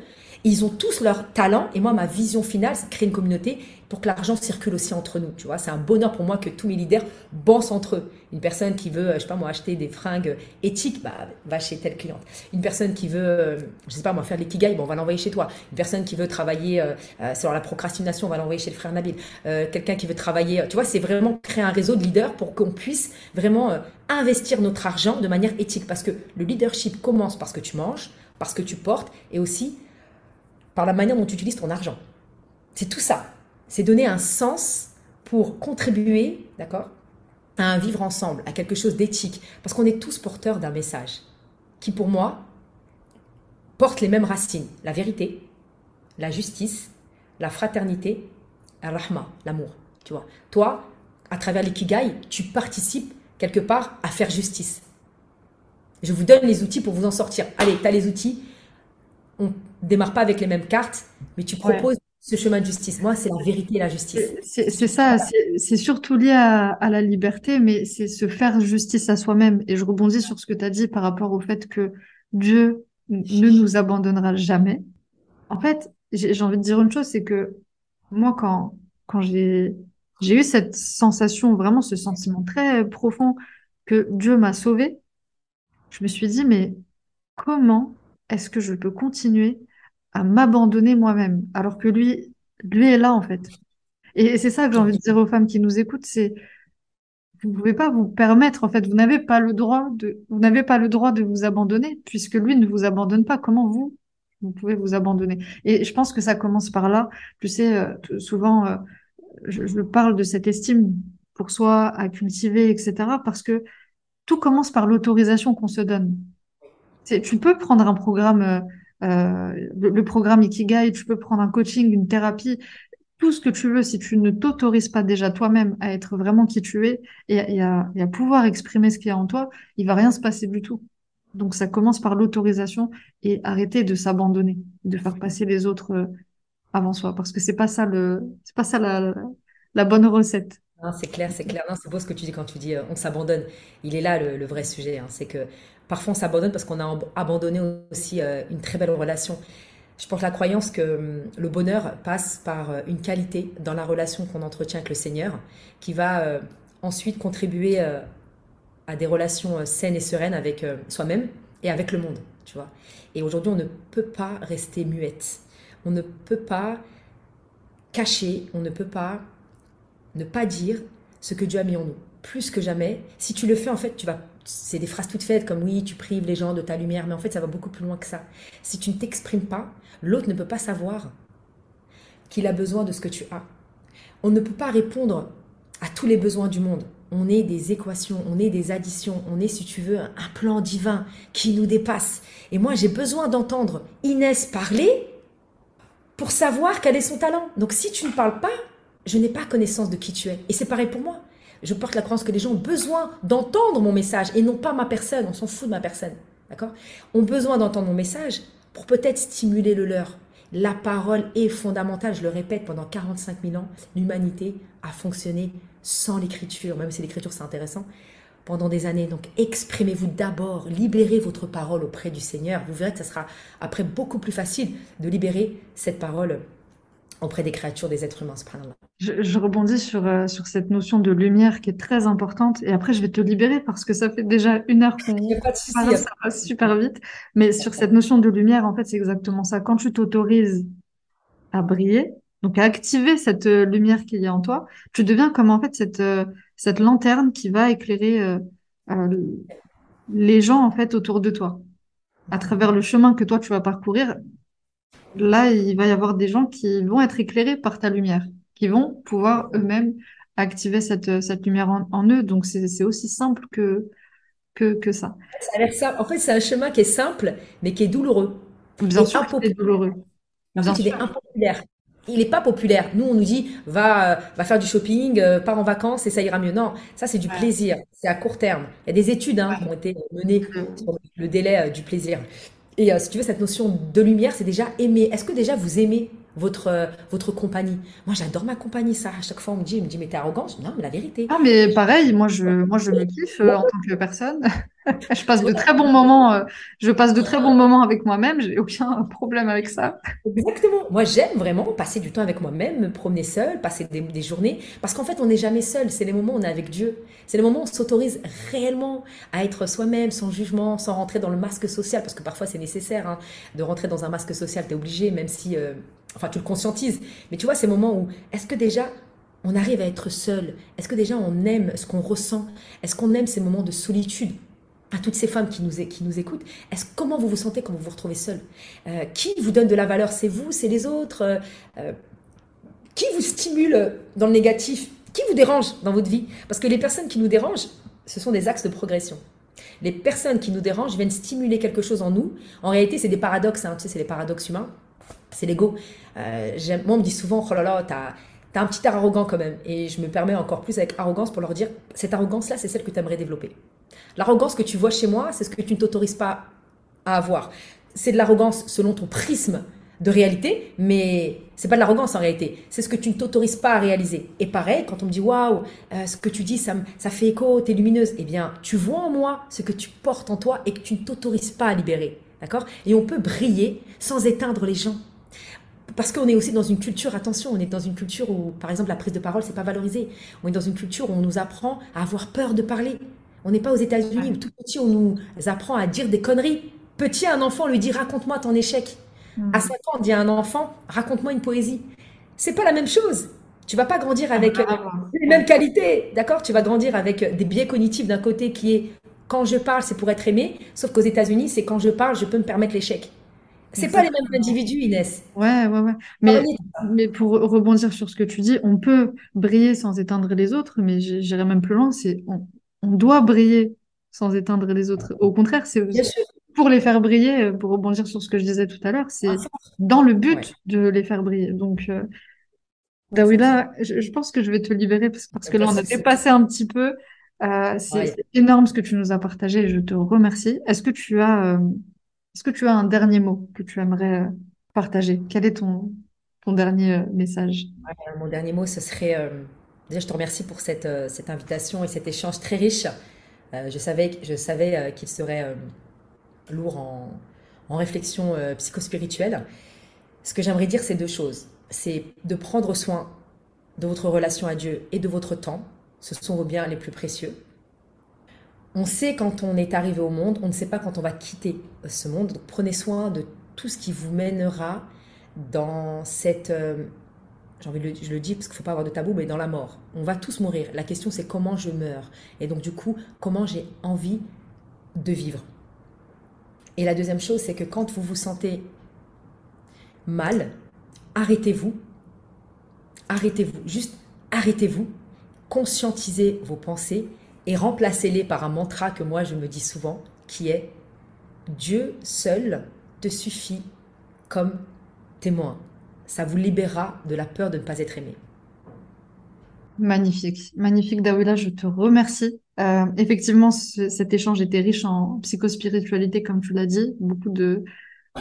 ils ont tous leur talent. Et moi, ma vision finale, c'est de créer une communauté pour que l'argent circule aussi entre nous. Tu vois, c'est un bonheur pour moi que tous mes leaders bossent entre eux. Une personne qui veut, je sais pas moi, acheter des fringues éthiques, bah, va chez telle cliente. Une personne qui veut, euh, je sais pas moi, faire l'ikigai, bon, on va l'envoyer chez toi. Une personne qui veut travailler euh, euh, sur la procrastination, on va l'envoyer chez le frère Nabil. Quelqu'un qui veut travailler, tu vois, c'est vraiment créer un réseau de leaders pour qu'on puisse vraiment investir notre argent de manière éthique. Parce que le leadership commence parce que tu manges, parce que tu portes, et aussi par la manière dont tu utilises ton argent. C'est tout ça. C'est donner un sens pour contribuer, d'accord, à un vivre ensemble, à quelque chose d'éthique. Parce qu'on est tous porteurs d'un message qui, pour moi, porte les mêmes racines. La vérité, la justice, la fraternité, rahma, l'amour. Tu vois, toi, à travers l'ikigai, tu participes quelque part à faire justice. Je vous donne les outils pour vous en sortir. Allez, tu as les outils, démarre pas avec les mêmes cartes, mais tu proposes ce chemin de justice. Moi, c'est la vérité et la justice. C'est ça, c'est surtout lié à, la liberté, mais c'est se faire justice à soi-même. Et je rebondis sur ce que tu as dit par rapport au fait que Dieu ne nous abandonnera jamais. En fait, j'ai envie de dire une chose, c'est que moi, quand, quand j'ai eu cette sensation, vraiment ce sentiment très profond que Dieu m'a sauvé, je me suis dit, mais comment est-ce que je peux continuer à m'abandonner moi-même alors que lui, lui est là en fait. Et c'est ça que j'ai envie de dire aux femmes qui nous écoutent, c'est vous ne pouvez pas vous permettre en fait, vous n'avez pas le droit de vous n'avez pas le droit de vous abandonner puisque lui ne vous abandonne pas. Comment vous vous pouvez vous abandonner? Et je pense que ça commence par là. Tu sais, euh, souvent euh, je, je parle de cette estime pour soi à cultiver, etc. Parce que tout commence par l'autorisation qu'on se donne. Tu peux prendre un programme, euh, euh, le, programme Ikigai, tu peux prendre un coaching, une thérapie, tout ce que tu veux. Si tu ne t'autorises pas déjà toi-même à être vraiment qui tu es et, à, pouvoir exprimer ce qu'il y a en toi, il va rien se passer du tout. Donc ça commence par l'autorisation et arrêter de s'abandonner, de faire passer les autres euh, avant soi, parce que c'est pas ça le, c'est pas ça la bonne recette. C'est clair, c'est clair. C'est beau ce que tu dis quand tu dis on s'abandonne. Il est là le, vrai sujet. Hein. C'est que Parfois, on s'abandonne parce qu'on a abandonné aussi euh, une très belle relation. Je porte la croyance que hum, le bonheur passe par euh, une qualité dans la relation qu'on entretient avec le Seigneur, qui va euh, ensuite contribuer à des relations saines et sereines avec soi-même et avec le monde, tu vois. Et aujourd'hui, on ne peut pas rester muette. On ne peut pas cacher, on ne peut pas ne pas dire ce que Dieu a mis en nous. Plus que jamais, si tu le fais, en fait, tu vas. C'est des phrases toutes faites comme oui, tu prives les gens de ta lumière, mais en fait, ça va beaucoup plus loin que ça. Si tu ne t'exprimes pas, l'autre ne peut pas savoir qu'il a besoin de ce que tu as. On ne peut pas répondre à tous les besoins du monde. On est des équations, on est des additions, on est, si tu veux, un plan divin qui nous dépasse. Et moi, j'ai besoin d'entendre Inès parler pour savoir quel est son talent. Donc, si tu ne parles pas, je n'ai pas connaissance de qui tu es. Et c'est pareil pour moi. Je porte la croyance que les gens ont besoin d'entendre mon message et non pas ma personne. On s'en fout de ma personne. D'accord? Ont besoin d'entendre mon message pour peut-être stimuler le leur. La parole est fondamentale, je le répète, pendant 45 000 ans, l'humanité a fonctionné sans l'écriture, même si l'écriture c'est intéressant, pendant des années. Donc exprimez-vous d'abord, libérez votre parole auprès du Seigneur. Vous verrez que ça sera après beaucoup plus facile de libérer cette parole auprès des créatures, des êtres humains. Je, je rebondis sur, euh, sur cette notion de lumière qui est très importante. Et après, je vais te libérer parce que ça fait déjà une heure qu'on parle, ça passe super vite. Mais sur cette notion de lumière, en fait, c'est exactement ça. Quand tu t'autorises à briller, donc à activer cette euh, lumière qui est en toi, tu deviens comme en fait cette, euh, cette lanterne qui va éclairer les gens en fait autour de toi. À travers le chemin que toi tu vas parcourir, là, il va y avoir des gens qui vont être éclairés par ta lumière, qui vont pouvoir eux-mêmes activer cette, cette lumière en, eux. Donc, c'est aussi simple que, que, que ça. Ça a l'air simple. En fait, c'est un chemin qui est simple, mais qui est douloureux. Bien sûr, c'est douloureux. En fait, il est impopulaire. Il n'est pas populaire. Nous, on nous dit, va, va faire du shopping, euh, pars en vacances et ça ira mieux. Non, ça, c'est du plaisir. C'est à court terme. Il y a des études hein, qui ont été menées sur le délai euh, du plaisir. Et euh, si tu veux, cette notion de lumière, c'est déjà aimer. Est-ce que déjà vous aimez votre, euh, votre compagnie? Moi, j'adore ma compagnie, ça. À chaque fois, on me dit, me dit mais t'es arrogante. Non, mais la vérité. Ah, mais pareil, moi, je, moi, je me kiffe euh, en tant que personne. Je passe de très bons moments. je passe de très bons moments avec moi-même. J'ai aucun problème avec ça. Exactement. Moi, j'aime vraiment passer du temps avec moi-même, me promener seul, passer des, des journées. Parce qu'en fait, on n'est jamais seul. C'est les moments où on est avec Dieu. C'est le moment où on s'autorise réellement à être soi-même, sans jugement, sans rentrer dans le masque social, parce que parfois c'est nécessaire hein, de rentrer dans un masque social, tu es obligé, même si, euh, enfin tu le conscientises. Mais tu vois, ces moments où, est-ce que déjà on arrive à être seul? Est-ce que déjà on aime ce qu'on ressent? Est-ce qu'on aime ces moments de solitude? À toutes ces femmes qui nous, qui nous écoutent, est-ce comment vous vous sentez quand vous vous retrouvez seul euh, Qui vous donne de la valeur? C'est vous, c'est les autres? Euh, Qui vous stimule dans le négatif? Qui vous dérange dans votre vie? Parce que les personnes qui nous dérangent, ce sont des axes de progression. Les personnes qui nous dérangent viennent stimuler quelque chose en nous. En réalité, c'est des paradoxes, hein. tu sais, c'est les paradoxes humains. C'est l'ego. Euh, moi, on me dit souvent, oh là là, t'as as un petit air arrogant quand même. Et je me permets encore plus avec arrogance pour leur dire, cette arrogance-là, c'est celle que tu aimerais développer. L'arrogance que tu vois chez moi, c'est ce que tu ne t'autorises pas à avoir. C'est de l'arrogance selon ton prisme de réalité, mais c'est pas de l'arrogance en réalité. C'est ce que tu ne t'autorises pas à réaliser. Et pareil, quand on me dit waouh, euh, ce que tu dis, ça, fait écho, t'es lumineuse, eh bien, tu vois en moi ce que tu portes en toi et que tu ne t'autorises pas à libérer. D'accord? Et on peut briller sans éteindre les gens. Parce qu'on est aussi dans une culture, attention, on est dans une culture où, par exemple, la prise de parole, c'est pas valorisé. On est dans une culture où on nous apprend à avoir peur de parler. On n'est pas aux États-Unis où tout petit, on nous apprend à dire des conneries. Petit, un enfant lui dit raconte-moi ton échec. À 5 ans, on dit à un enfant, raconte-moi une poésie. C'est pas la même chose. Tu vas pas grandir avec euh, les mêmes qualités, d'accord? Tu vas grandir avec euh, des biais cognitifs d'un côté qui est quand je parle, c'est pour être aimé, sauf qu'aux États-Unis, c'est quand je parle, je peux me permettre l'échec. C'est pas les mêmes individus, Inès. Ouais, ouais, ouais. Mais, mais pour rebondir sur ce que tu dis, on peut briller sans éteindre les autres, mais j'irai même plus loin, c'est on, on, doit briller sans éteindre les autres. Au contraire, c'est pour les faire briller, euh, pour rebondir sur ce que je disais tout à l'heure, c'est dans le but de les faire briller. Donc, euh, Dawila, je, pense que je vais te libérer parce, que là, on a dépassé un petit peu. Euh, c'est énorme ce que tu nous as partagé et je te remercie. Est-ce que tu as, est-ce que tu as un dernier mot que tu aimerais partager? Quel est ton, ton dernier message? Mon dernier mot, ce serait déjà, je te remercie pour cette, cette invitation et cet échange très riche. je savais, je savais qu'il serait lourd en, en réflexion euh, psychospirituelle. Ce que j'aimerais dire, c'est deux choses. C'est de prendre soin de votre relation à Dieu et de votre temps. Ce sont vos biens les plus précieux. On sait quand on est arrivé au monde, on ne sait pas quand on va quitter ce monde. Donc prenez soin de tout ce qui vous mènera dans cette, euh, j'ai envie de le, je le dis parce qu'il ne faut pas avoir de tabou, mais dans la mort. On va tous mourir. La question, c'est comment je meurs. Et donc, du coup, comment j'ai envie de vivre. Et la deuxième chose, c'est que quand vous vous sentez mal, arrêtez-vous. Arrêtez-vous. Juste arrêtez-vous. Conscientisez vos pensées et remplacez-les par un mantra que moi je me dis souvent, qui est Dieu seul te suffit comme témoin. Ça vous libérera de la peur de ne pas être aimé. Magnifique, magnifique Dawila, je te remercie. Euh, effectivement, cet échange était riche en psychospiritualité, comme tu l'as dit, beaucoup de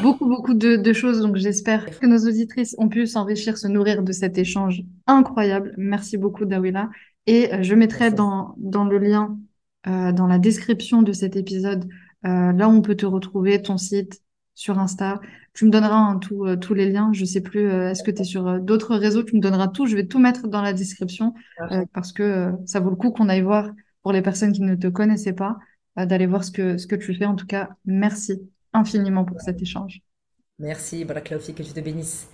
beaucoup beaucoup de, choses. Donc j'espère que nos auditrices ont pu s'enrichir, se nourrir de cet échange incroyable. Merci beaucoup Dawila. Et euh, je mettrai dans dans le lien euh, dans la description de cet épisode là où on peut te retrouver, ton site sur Insta, tu me donneras hein, euh, tous les liens. Je sais plus, euh, est-ce que tu es sur euh, d'autres réseaux Tu me donneras tout. Je vais tout mettre dans la description parce que ça vaut le coup qu'on aille voir pour les personnes qui ne te connaissaient pas, d'aller voir ce que, ce que tu fais. En tout cas, merci infiniment pour cet échange. Merci, Baraklaofi, que je te bénisse.